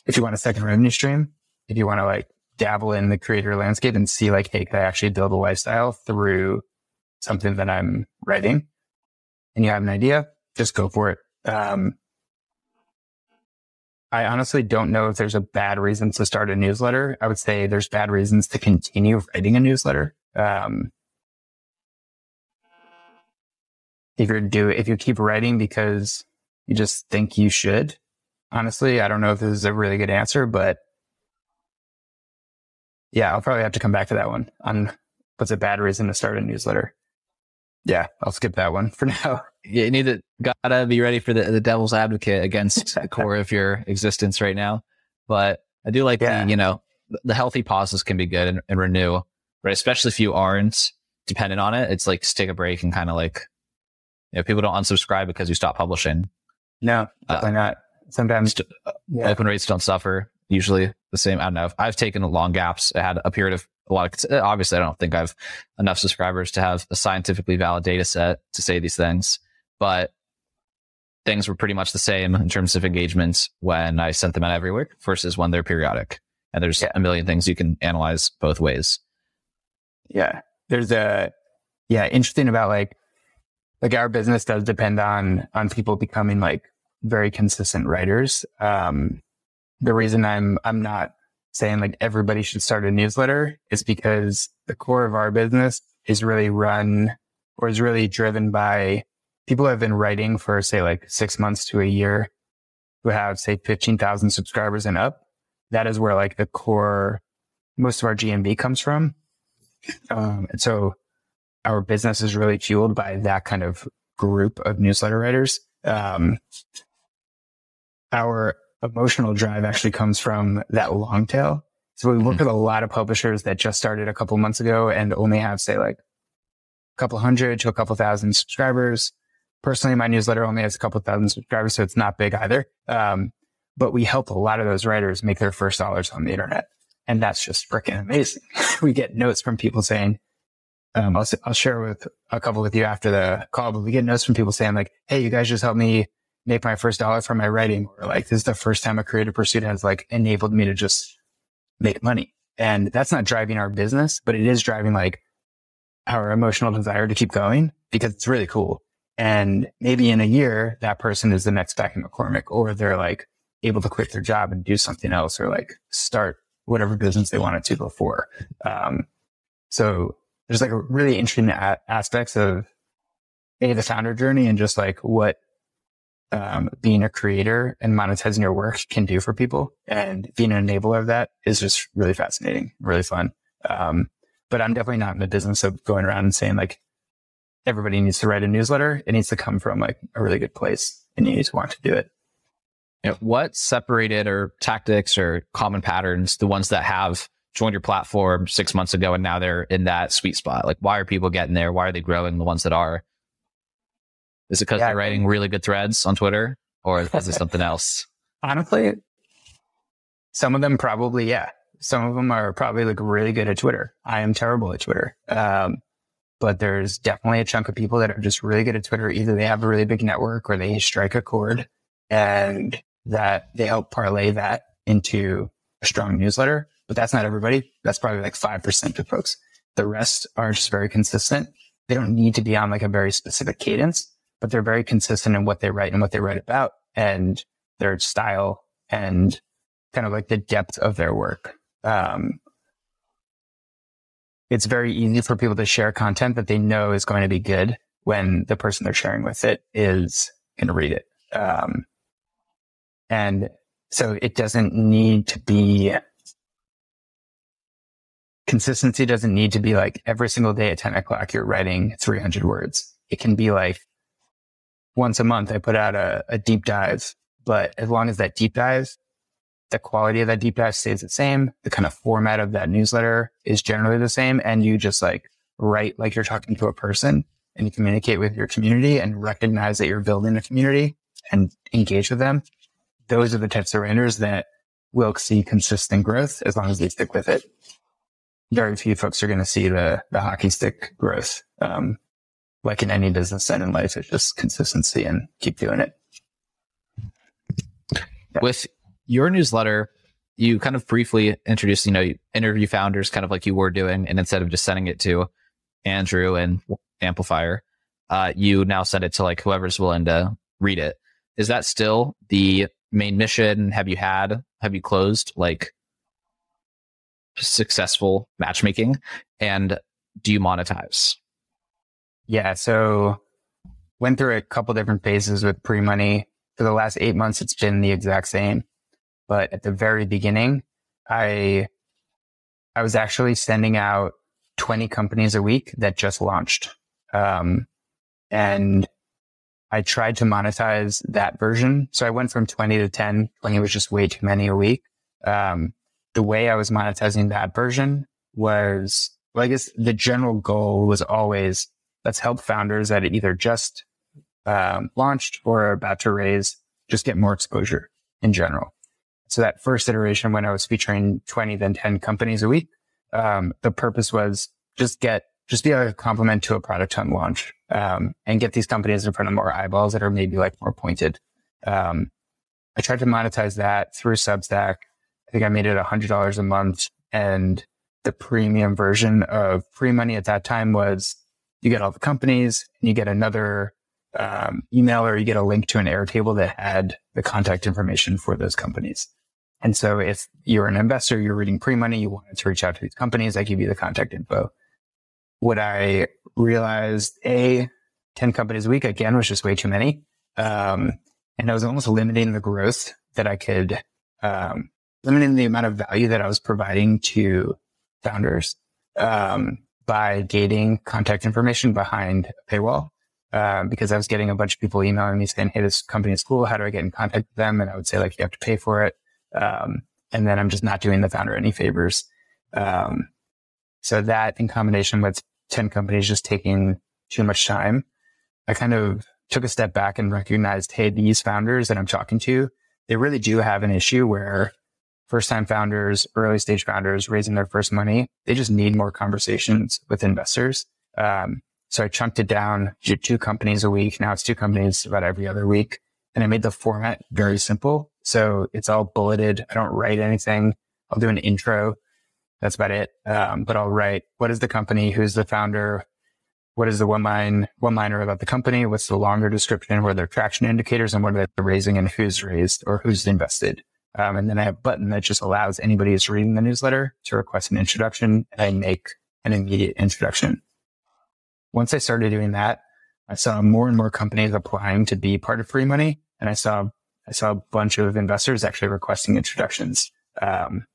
if you want a second revenue stream, if you want to like dabble in the creator landscape and see like, hey, can I actually build a lifestyle through something that I'm writing and you have an idea, just go for it. Um, I honestly don't know if there's a bad reason to start a newsletter. I would say there's bad reasons to continue writing a newsletter. Um, if you're do if you keep writing because you just think you should, honestly, I don't know if this is a really good answer, but yeah, I'll probably have to come back to that one on what's a bad reason to start a newsletter. Yeah, I'll skip that one for now. Yeah, You need to gotta be ready for the, the devil's advocate against the core of your existence right now. But I do like yeah. the, you know, the healthy pauses can be good and, and, renew, right? Especially if you aren't dependent on it. It's like take a break and kind of like, you know, people don't unsubscribe because you stop publishing. No, uh, definitely uh, not. Sometimes st- uh, yeah. open rates don't suffer. Usually the same. I don't know. I've taken long gaps. I had a period of a lot of, uh, obviously I don't think I've enough subscribers to have a scientifically valid data set to say these things, but things were pretty much the same in terms of engagements when I sent them out every week versus when they're periodic. And there's yeah. a million things you can analyze both ways. Yeah. There's a, yeah, interesting about like, like our business does depend on, on people becoming like very consistent writers. Um, the reason I'm, I'm not saying like everybody should start a newsletter is because the core of our business is really run or is really driven by people who have been writing for say like six months to a year who have say 15,000 subscribers and up. That is where like the core, most of our GMV comes from. Um, and so our business is really fueled by that kind of group of newsletter writers. Um, our emotional drive actually comes from that long tail. So we work mm-hmm. with a lot of publishers that just started a couple months ago and only have say like a couple hundred to a couple thousand subscribers. Personally, my newsletter only has a couple thousand subscribers, so it's not big either. Um, but we help a lot of those writers make their first dollars on the internet. And that's just freaking amazing. we get notes from people saying, um, I'll, I'll share with a couple with you after the call, but we get notes from people saying like, Hey, you guys just helped me make my first dollar from my writing or like this is the first time a creative pursuit has like enabled me to just make money. And that's not driving our business, but it is driving like our emotional desire to keep going because it's really cool. And maybe in a year, that person is the next Packy McCormick or they're like able to quit their job and do something else or like start whatever business they wanted to before. Um, so there's like a really interesting a- aspects of a, the founder journey and just like what um, being a creator and monetizing your work can do for people. And being an enabler of that is just really fascinating, really fun. Um, but I'm definitely not in the business of going around and saying like, everybody needs to write a newsletter. It needs to come from like a really good place and you need to want to do it. You know, what separated or tactics or common patterns, the ones that have joined your platform six months ago and now they're in that sweet spot? Like, why are people getting there? Why are they growing? The ones that are, is it because yeah, they're writing really good threads on Twitter or is it something else? Honestly, some of them probably, yeah. Some of them are probably like really good at Twitter. I am terrible at Twitter. Um, but there's definitely a chunk of people that are just really good at Twitter. Either they have a really big network or they strike a chord and that they help parlay that into a strong newsletter. But that's not everybody. That's probably like 5% of folks. The rest are just very consistent. They don't need to be on like a very specific cadence, but they're very consistent in what they write and what they write about and their style and kind of like the depth of their work. Um, it's very easy for people to share content that they know is going to be good when the person they're sharing with it is going to read it. Um, and so it doesn't need to be consistency doesn't need to be like every single day at 10 o'clock, you're writing 300 words. It can be like once a month, I put out a, a deep dive, but as long as that deep dive the quality of that deep dive stays the same. The kind of format of that newsletter is generally the same. And you just like write like you're talking to a person and you communicate with your community and recognize that you're building a community and engage with them. Those are the types of writers that will see consistent growth as long as they stick with it. Very few folks are going to see the, the hockey stick growth. Um, like in any business and in life, it's just consistency and keep doing it. With your newsletter, you kind of briefly introduced, you know, interview founders kind of like you were doing. And instead of just sending it to Andrew and Amplifier, uh, you now send it to like whoever's willing to read it. Is that still the main mission? Have you had, have you closed like successful matchmaking? And do you monetize? Yeah. So went through a couple different phases with pre money. For the last eight months, it's been the exact same. But at the very beginning, I, I was actually sending out 20 companies a week that just launched. Um, and I tried to monetize that version. So I went from 20 to 10. 20 was just way too many a week. Um, the way I was monetizing that version was, well, I guess the general goal was always let's help founders that either just um, launched or are about to raise just get more exposure in general. So that first iteration when I was featuring 20, then 10 companies a week, um, the purpose was just get, just be a complement to a product launch, um, and get these companies in front of more eyeballs that are maybe like more pointed. Um, I tried to monetize that through Substack. I think I made it a $100 a month and the premium version of Premoney at that time was you get all the companies and you get another um, email or you get a link to an Airtable that had the contact information for those companies. And so if you're an investor, you're reading pre-money, you wanted to reach out to these companies, I give you the contact info. What I realized, A, 10 companies a week, again, was just way too many. Um, and I was almost limiting the growth that I could, um, limiting the amount of value that I was providing to founders, um, by gating contact information behind a paywall. Um, because I was getting a bunch of people emailing me saying, Hey, this company is cool. How do I get in contact with them? And I would say like, you have to pay for it. Um, and then I'm just not doing the founder any favors. Um, so that in combination with 10 companies just taking too much time, I kind of took a step back and recognized, Hey, these founders that I'm talking to, they really do have an issue where first time founders, early stage founders raising their first money, they just need more conversations with investors. Um, so I chunked it down to two companies a week. Now it's two companies about every other week. And I made the format very simple. So it's all bulleted. I don't write anything. I'll do an intro. That's about it. Um, but I'll write what is the company? Who's the founder? What is the one line, one liner about the company? What's the longer description? What are their traction indicators and what are they raising and who's raised or who's invested? Um, and then I have a button that just allows anybody who's reading the newsletter to request an introduction and I make an immediate introduction. Once I started doing that, I saw more and more companies applying to be part of Premoney. And I saw, I saw a bunch of investors actually requesting introductions. Um,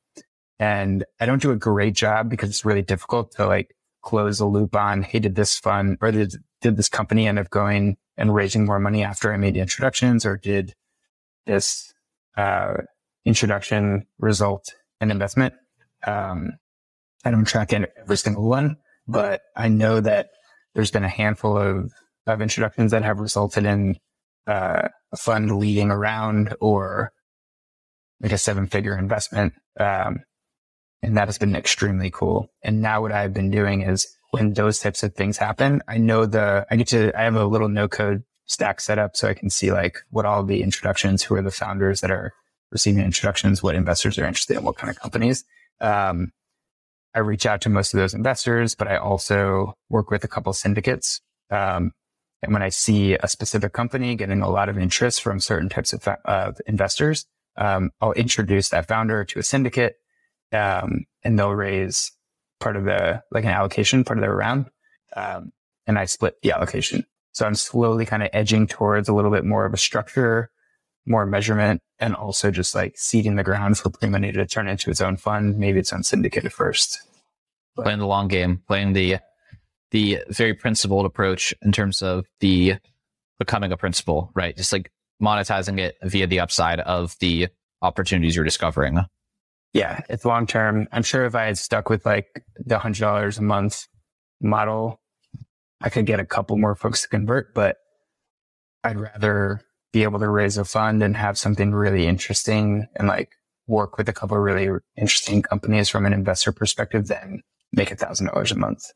and I don't do a great job because it's really difficult to like close a loop on, Hey, did this fund or did, did this company end up going and raising more money after I made the introductions or did this, uh, introduction result and investment? Um, I don't track every single one, but I know that there's been a handful of, of introductions that have resulted in uh, a fund leading around or like a seven figure investment. Um, and that has been extremely cool. And now what I've been doing is when those types of things happen, I know the, I get to, I have a little no code stack set up so I can see like what all the introductions, who are the founders that are receiving introductions, what investors are interested in, what kind of companies. Um, I reach out to most of those investors, but I also work with a couple syndicates. Um, and when I see a specific company getting a lot of interest from certain types of, investors, um, I'll introduce that founder to a syndicate, um, and they'll raise part of the like an allocation part of their round, um, and I split the allocation. So I'm slowly kind of edging towards a little bit more of a structure, more measurement, and also just like seeding the ground for pre-money to turn into its own fund, maybe its own syndicate at first. But, playing the long game, playing the the very principled approach in terms of the becoming a principal, right? Just like monetizing it via the upside of the opportunities you're discovering. Yeah, it's long term. I'm sure if I had stuck with like the hundred dollars a month model, I could get a couple more folks to convert, but I'd rather be able to raise a fund and have something really interesting and like work with a couple of really interesting companies from an investor perspective than make a thousand dollars a month.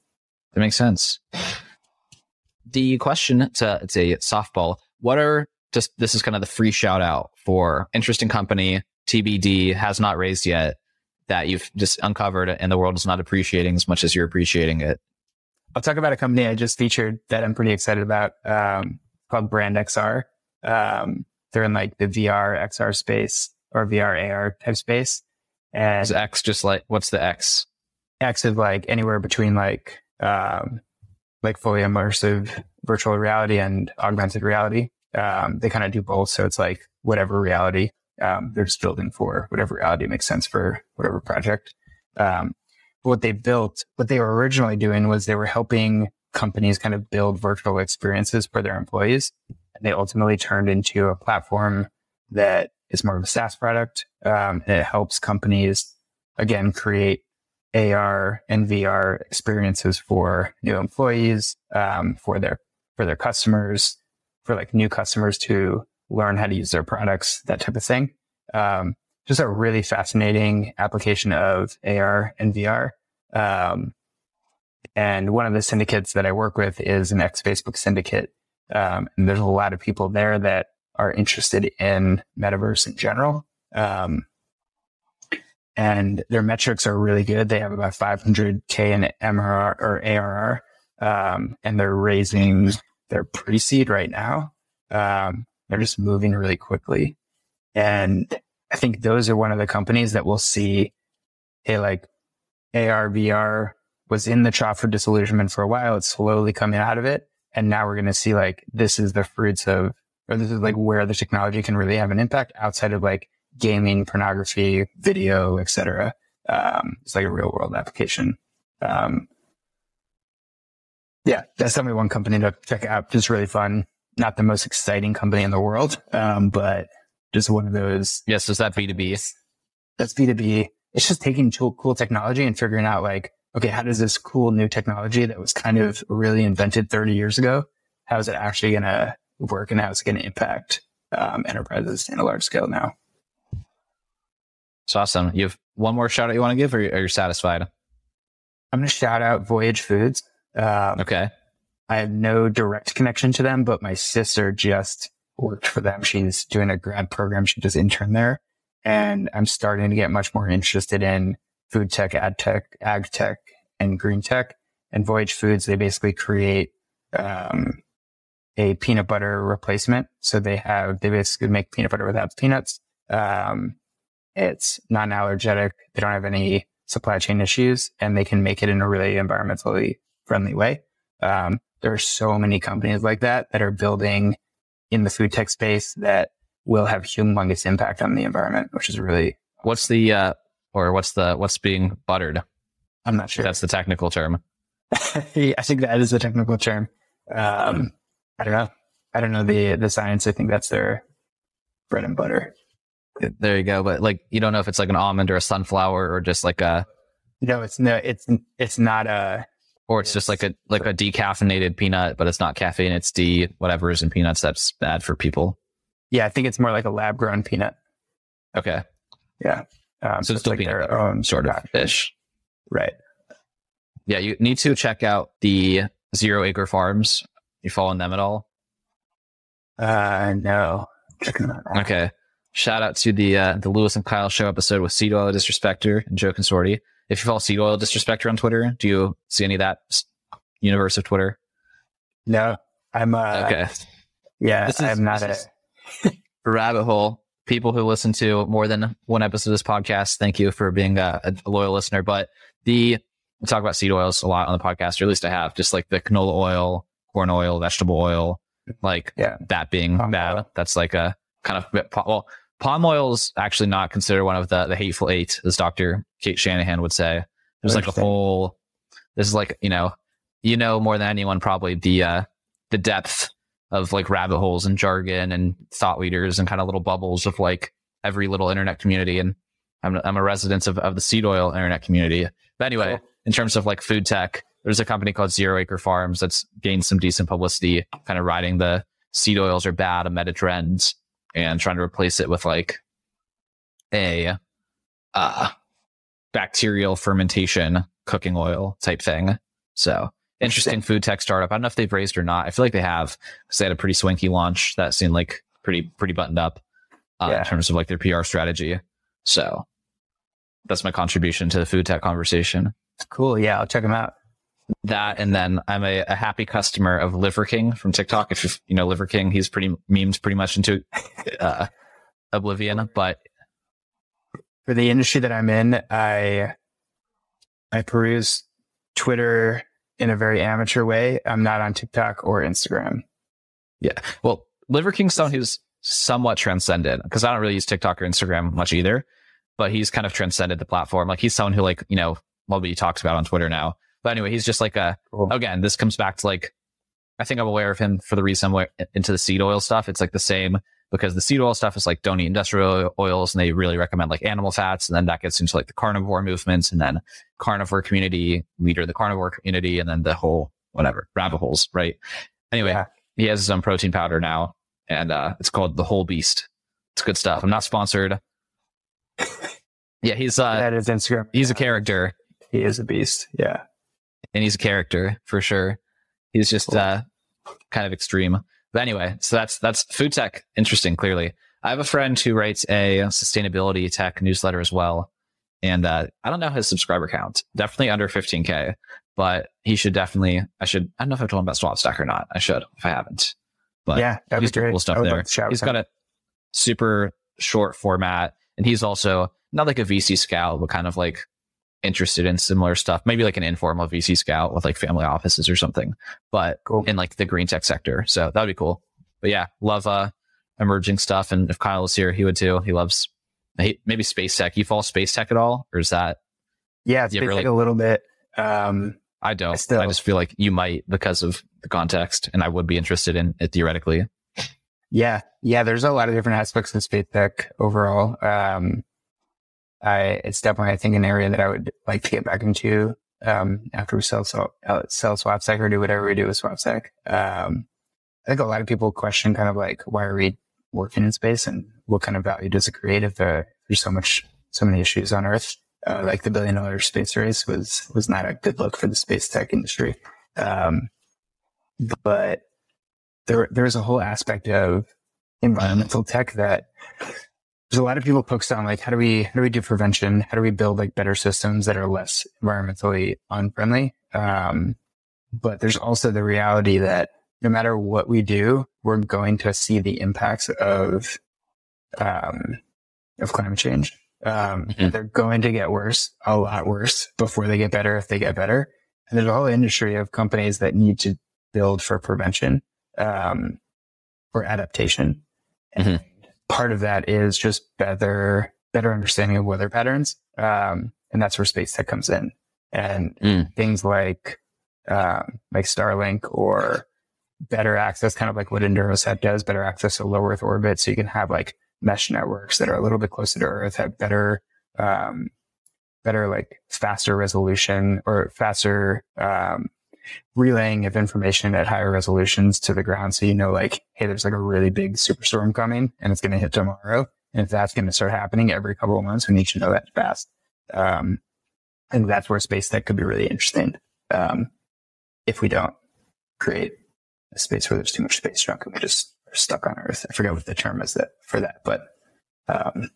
That makes sense. The question to it's a softball. What are just this is kind of the free shout out for interesting company TBD has not raised yet that you've just uncovered and the world is not appreciating as much as you're appreciating it. I'll talk about a company I just featured that I'm pretty excited about um, called Brand XR. Um, they're in like the VR XR space or VR AR type space. And is X just like what's the X? X is like anywhere between like um, like fully immersive virtual reality and augmented reality. Um, they kind of do both. So it's like whatever reality um, they're just building for, whatever reality makes sense for whatever project. Um, what they built, what they were originally doing was they were helping companies kind of build virtual experiences for their employees. They ultimately turned into a platform that is more of a SaaS product. Um, it helps companies again create AR and VR experiences for new employees, um, for their for their customers, for like new customers to learn how to use their products, that type of thing. Um, just a really fascinating application of AR and VR. Um, and one of the syndicates that I work with is an ex Facebook syndicate. Um, and there's a lot of people there that are interested in metaverse in general. Um, and their metrics are really good. They have about 500k in MRR or ARR, um, and they're raising their pre-seed right now. Um, they're just moving really quickly, and I think those are one of the companies that will see, hey, like AR VR was in the trough of disillusionment for a while. It's slowly coming out of it, and now we're going to see like this is the fruits of, or this is like where the technology can really have an impact outside of like gaming, pornography, video, etc. Um, it's like a real world application. Um, yeah, that's definitely one company to check out. Just really fun. Not the most exciting company in the world, um, but just one of those. Yes, is that B two B? That's B two B. It's just taking cool technology and figuring out like, okay, how does this cool new technology that was kind of really invented 30 years ago, how is it actually going to work and how is it going to impact um, enterprises in a large scale now? It's awesome. You have one more shout out you want to give, or are you satisfied? I'm going to shout out Voyage Foods. Um, okay. I have no direct connection to them, but my sister just worked for them. She's doing a grad program. She does intern there. And I'm starting to get much more interested in food tech, ad tech, ag tech, and green tech. And Voyage Foods, they basically create um, a peanut butter replacement. So they have, they basically make peanut butter without peanuts. Um, it's non-allergenic. They don't have any supply chain issues and they can make it in a really environmentally friendly way. Um, there are so many companies like that that are building in the food tech space that will have humongous impact on the environment, which is really what's the uh, or what's the what's being buttered? I'm not sure. That's the technical term. I think that is the technical term. Um, I don't know. I don't know the the science. I think that's their bread and butter. There you go. But like, you don't know if it's like an almond or a sunflower or just like a. No, it's no, it's it's not a. Or it's, it's just like a like a decaffeinated peanut, but it's not caffeine. It's D whatever is in peanuts that's bad for people. Yeah, I think it's more like a lab grown peanut. Okay. Yeah. Um, so it's still like peanut their own sort of fish. Right. yeah, you need to check out the Zero Acre Farms. You following them at all? Uh, no. Checking them out. Okay. Shout out to the uh, the Louis and Kyle show episode with Seed Oil Disrespector and Joe Consorti. If you follow Seed Oil Disrespector on Twitter, do you see any of that universe of Twitter? No, I'm, uh, Okay. yeah, This is- I'm not a, rabbit hole. People who listen to more than one episode of this podcast, thank you for being a, a loyal listener. But the we talk about seed oils a lot on the podcast, or at least I have, just like the canola oil, corn oil, vegetable oil, like Yeah. that being Palm bad. oil. That's like a kind of well, palm oil is actually not considered one of the the hateful eight, as Dr. Cate Shanahan would say. There's like a whole. This is like you know, you know more than anyone probably the uh the depth of like rabbit holes and jargon and thought leaders and kind of little bubbles of like every little internet community. And I'm, I'm a resident of, of the seed oil internet community. But anyway, in terms of like food tech, there's a company called Zero Acre Farms that's gained some decent publicity, kind of riding the seed oils are bad, a meta trend, and trying to replace it with like a uh, bacterial fermentation cooking oil type thing. So interesting food tech startup. I don't know if they've raised or not. I feel like they have because they had a pretty swanky launch that seemed like pretty pretty buttoned up uh, Yeah. in terms of like their PR strategy. So that's my contribution to the food tech conversation. cool. Yeah, I'll check them out. That and then I'm a, a happy customer of Liver King from TikTok. If you you know Liver King, he's pretty memed pretty much into uh, oblivion. But For the industry that I'm in, I, I peruse Twitter in a very amateur way. I'm not on TikTok or Instagram. Yeah. Well, Liver King's someone who's somewhat transcended because I don't really use TikTok or Instagram much either, but he's kind of transcended the platform. Like he's someone who like, you know, well, he talks about on Twitter now. But anyway, he's just like a, Cool. again, this comes back to like, I think I'm aware of him for the reason I'm into the seed oil stuff. It's like the same because the seed oil stuff is like don't eat industrial oils and they really recommend like animal fats. And then that gets into like the carnivore movements and then carnivore community, leader of the carnivore community, and then the whole whatever rabbit holes, right? Anyway, Yeah. he has his own protein powder now and uh, it's called the whole beast. It's good stuff. I'm not sponsored. Yeah, he's uh, that is Instagram. he's a character He is a beast. Yeah. and he's a character for sure. He's just Cool. uh, kind of extreme. But anyway, so that's that's food tech. Interesting, clearly. I have a friend who writes a sustainability tech newsletter as well, and uh, I don't know his subscriber count. Definitely under 15k, but he should definitely. I should. I don't know if I've told him about SwapStack or not. I should if I haven't. But yeah. That'd he's be great. cool stuff there. He's got a super short format, and he's also not like a VC scout, but kind of like interested in similar stuff. Maybe like an informal VC scout with like family offices or something, but Cool. in like the green tech sector. So that'd be cool. But yeah, love uh emerging stuff. And if Kyle was here, he would too. He loves maybe space tech. You follow space tech at all, or is that Yeah. It's been really- like a little bit. Um, I don't. I, still- just feel like you might because of the context, and I would be interested in it theoretically. Yeah. Yeah. There's a lot of different aspects of space tech overall. Um, I, it's definitely, I think, an area that I would like to get back into, um, after we sell, sell, uh, sell SwapStack or do whatever we do with SwapStack. Um, I think a lot of people question kind of like, why are we working in space and what kind of value does it create if there, there's so much, so many issues on Earth? Uh, like the billion dollar space race was, was not a good look for the space tech industry. Um, but there, there's a whole aspect of environmental tech that there's a lot of people focused on like how do we how do we do prevention? How do we build like better systems that are less environmentally unfriendly? Um, but there's also the reality that no matter what we do we're going to see the impacts of um, of climate change. Um, Mhm. they're going to get worse a lot worse before they get better if they get better. And there's a whole industry of companies that need to build for prevention um, or adaptation. And part of that is just better, better understanding of weather patterns. Um, and that's where space tech comes in. And Mm. things like, um, like Starlink or better access, kind of like what Endurosat does, better access to low Earth orbit. So you can have like mesh networks that are a little bit closer to Earth, have better, um, better like faster resolution or faster, um, relaying of information at higher resolutions to the ground. So you know, like, hey, there's like a really big superstorm coming and it's going to hit tomorrow. And if that's going to start happening every couple of months, we need to know that fast. Um, and that's where space tech could be really interesting. um, if we don't create a space where there's too much space junk and we just are stuck on Earth. I forget what the term is that for that, but um,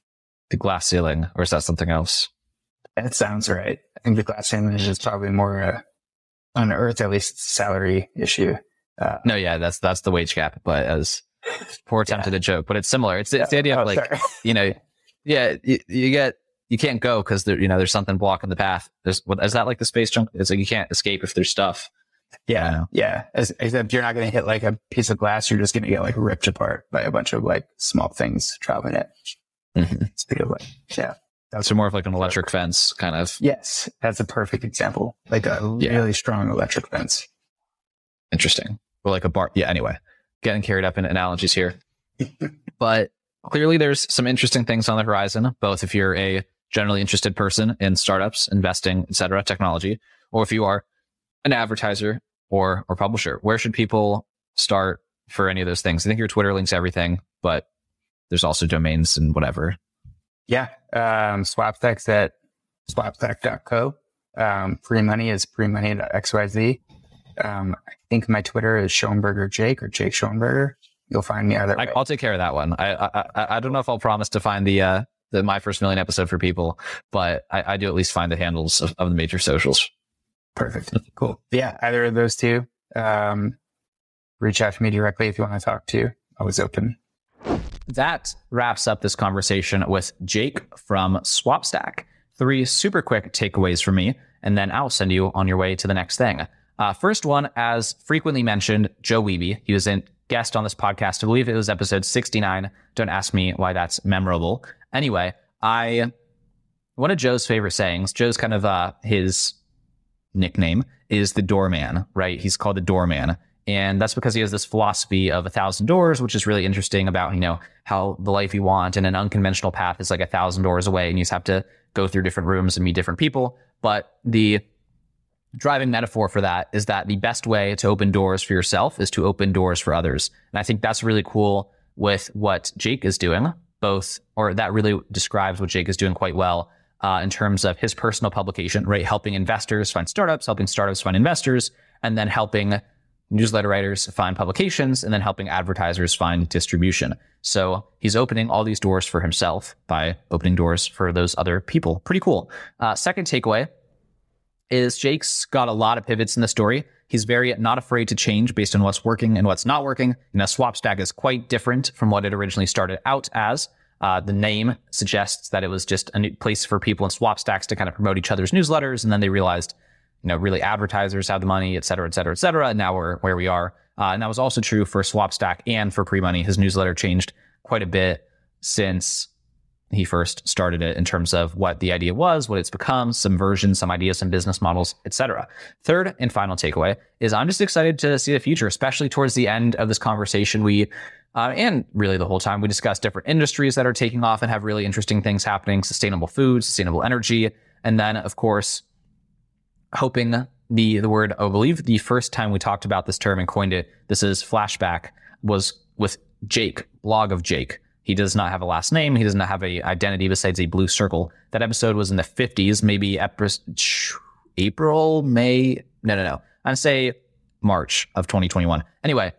the glass ceiling, or is that something else? That sounds right. I think the glass ceiling is probably more uh, on Earth, at least salary issue. Uh, no, yeah, that's that's the wage gap, but as poor attempt yeah. at a joke, but it's similar. It's, it's the idea of oh, like, you know, yeah, you, you get you can't go because there, you know, there's something blocking the path. There's what is that like the space junk? It's like you can't escape if there's stuff. Yeah, yeah. As, except you're not going to hit like a piece of glass. You're just going to get like ripped apart by a bunch of like small things traveling it. Mm-hmm. Speaking of like, yeah. That's so more of like an electric fence kind of. Yes, that's a perfect example. Like a yeah. really strong electric fence. Interesting. Or like a bar. Yeah. Anyway, getting carried up in analogies here, but clearly there's some interesting things on the horizon. Both if you're a generally interested person in startups, investing, etc., technology, or if you are an advertiser or or publisher, where should people start for any of those things? I think your Twitter links everything, but there's also domains and whatever. Yeah. Um, Swapstack's at swapstack.co. Um, Premoney is premoney.xyz. Um, I think my Twitter is Schonberger Jake or Jake Schonberger. You'll find me either. I, will take care of that one. I, I I don't know if I'll promise to find the uh the my first million episode for people, but I, I do at least find the handles of, of the major socials. Perfect. Cool. Yeah, either of those two. Um, reach out to me directly if you want to talk to. Always open. That wraps up this conversation with Jake from Swapstack. Three super quick takeaways for me, and then I'll send you on your way to the next thing. Uh, first one, as frequently mentioned, Joe Wiebe. He was a guest on this podcast. I believe it was episode 69. Don't ask me why that's memorable. Anyway, I one of Joe's favorite sayings. Joe's kind of uh, his nickname is the doorman, right? He's called the doorman. And that's because he has this philosophy of a thousand doors, which is really interesting about, you know, how the life you want and an unconventional path is like a thousand doors away and you just have to go through different rooms and meet different people. But the driving metaphor for that is that the best way to open doors for yourself is to open doors for others. And I think that's really cool with what Jake is doing, both, or that really describes what Jake is doing quite well uh, in terms of his personal publication, right? Helping investors find startups, helping startups find investors, and then helping newsletter writers find publications, and then helping advertisers find distribution. So he's opening all these doors for himself by opening doors for those other people. Pretty cool. Uh, second takeaway is Jake's got a lot of pivots in the story. He's very not afraid to change based on what's working and what's not working. You know, Swapstack is quite different from what it originally started out as. Uh, the name suggests that it was just a new place for people in Swapstacks to kind of promote each other's newsletters. And then they realized, you know, really advertisers have the money, et cetera, et cetera, et cetera. And now we're where we are. Uh, and that was also true for Swapstack and for pre-money. His newsletter changed quite a bit since he first started it in terms of what the idea was, what it's become, some versions, some ideas, some business models, etc. Third and final takeaway is I'm just excited to see the future, especially towards the end of this conversation. We uh, and really the whole time we discuss different industries that are taking off and have really interesting things happening: sustainable food, sustainable energy, and then of course hoping the the word I believe the first time we talked about this term and coined it. This is flashback was with Jake, blog of Jake he does not have a last name. He does not have a identity besides a blue circle. That episode was in the 50s, maybe April, May. No, no, no. I'd say March of 2021. Anyway,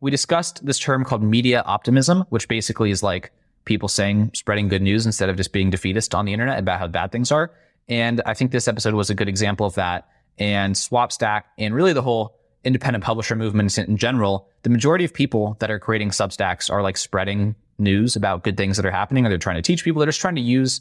we discussed this term called media optimism, which basically is like people saying, spreading good news instead of just being defeatist on the internet about how bad things are. And I think this episode was a good example of that. And Swapstack and really the whole independent publisher movement in general, the majority of people that are creating Substacks are like spreading news about good things that are happening, or they're trying to teach people. They're just trying to use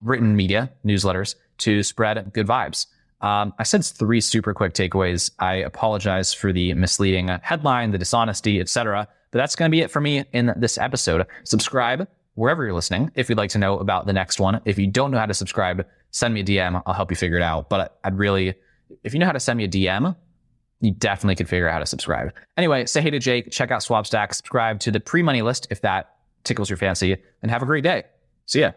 written media, newsletters, to spread good vibes. Um, I said three super quick takeaways. I apologize for the misleading headline, the dishonesty, etc. But that's going to be it for me in this episode. Subscribe wherever you're listening if you'd like to know about the next one. If you don't know how to subscribe, send me a DM. I'll help you figure it out. But I'd really, if you know how to send me a DM, you definitely could figure out how to subscribe. Anyway, say hey to Jake, check out Swapstack, subscribe to the pre money list if that tickles your fancy, and have a great day. See ya.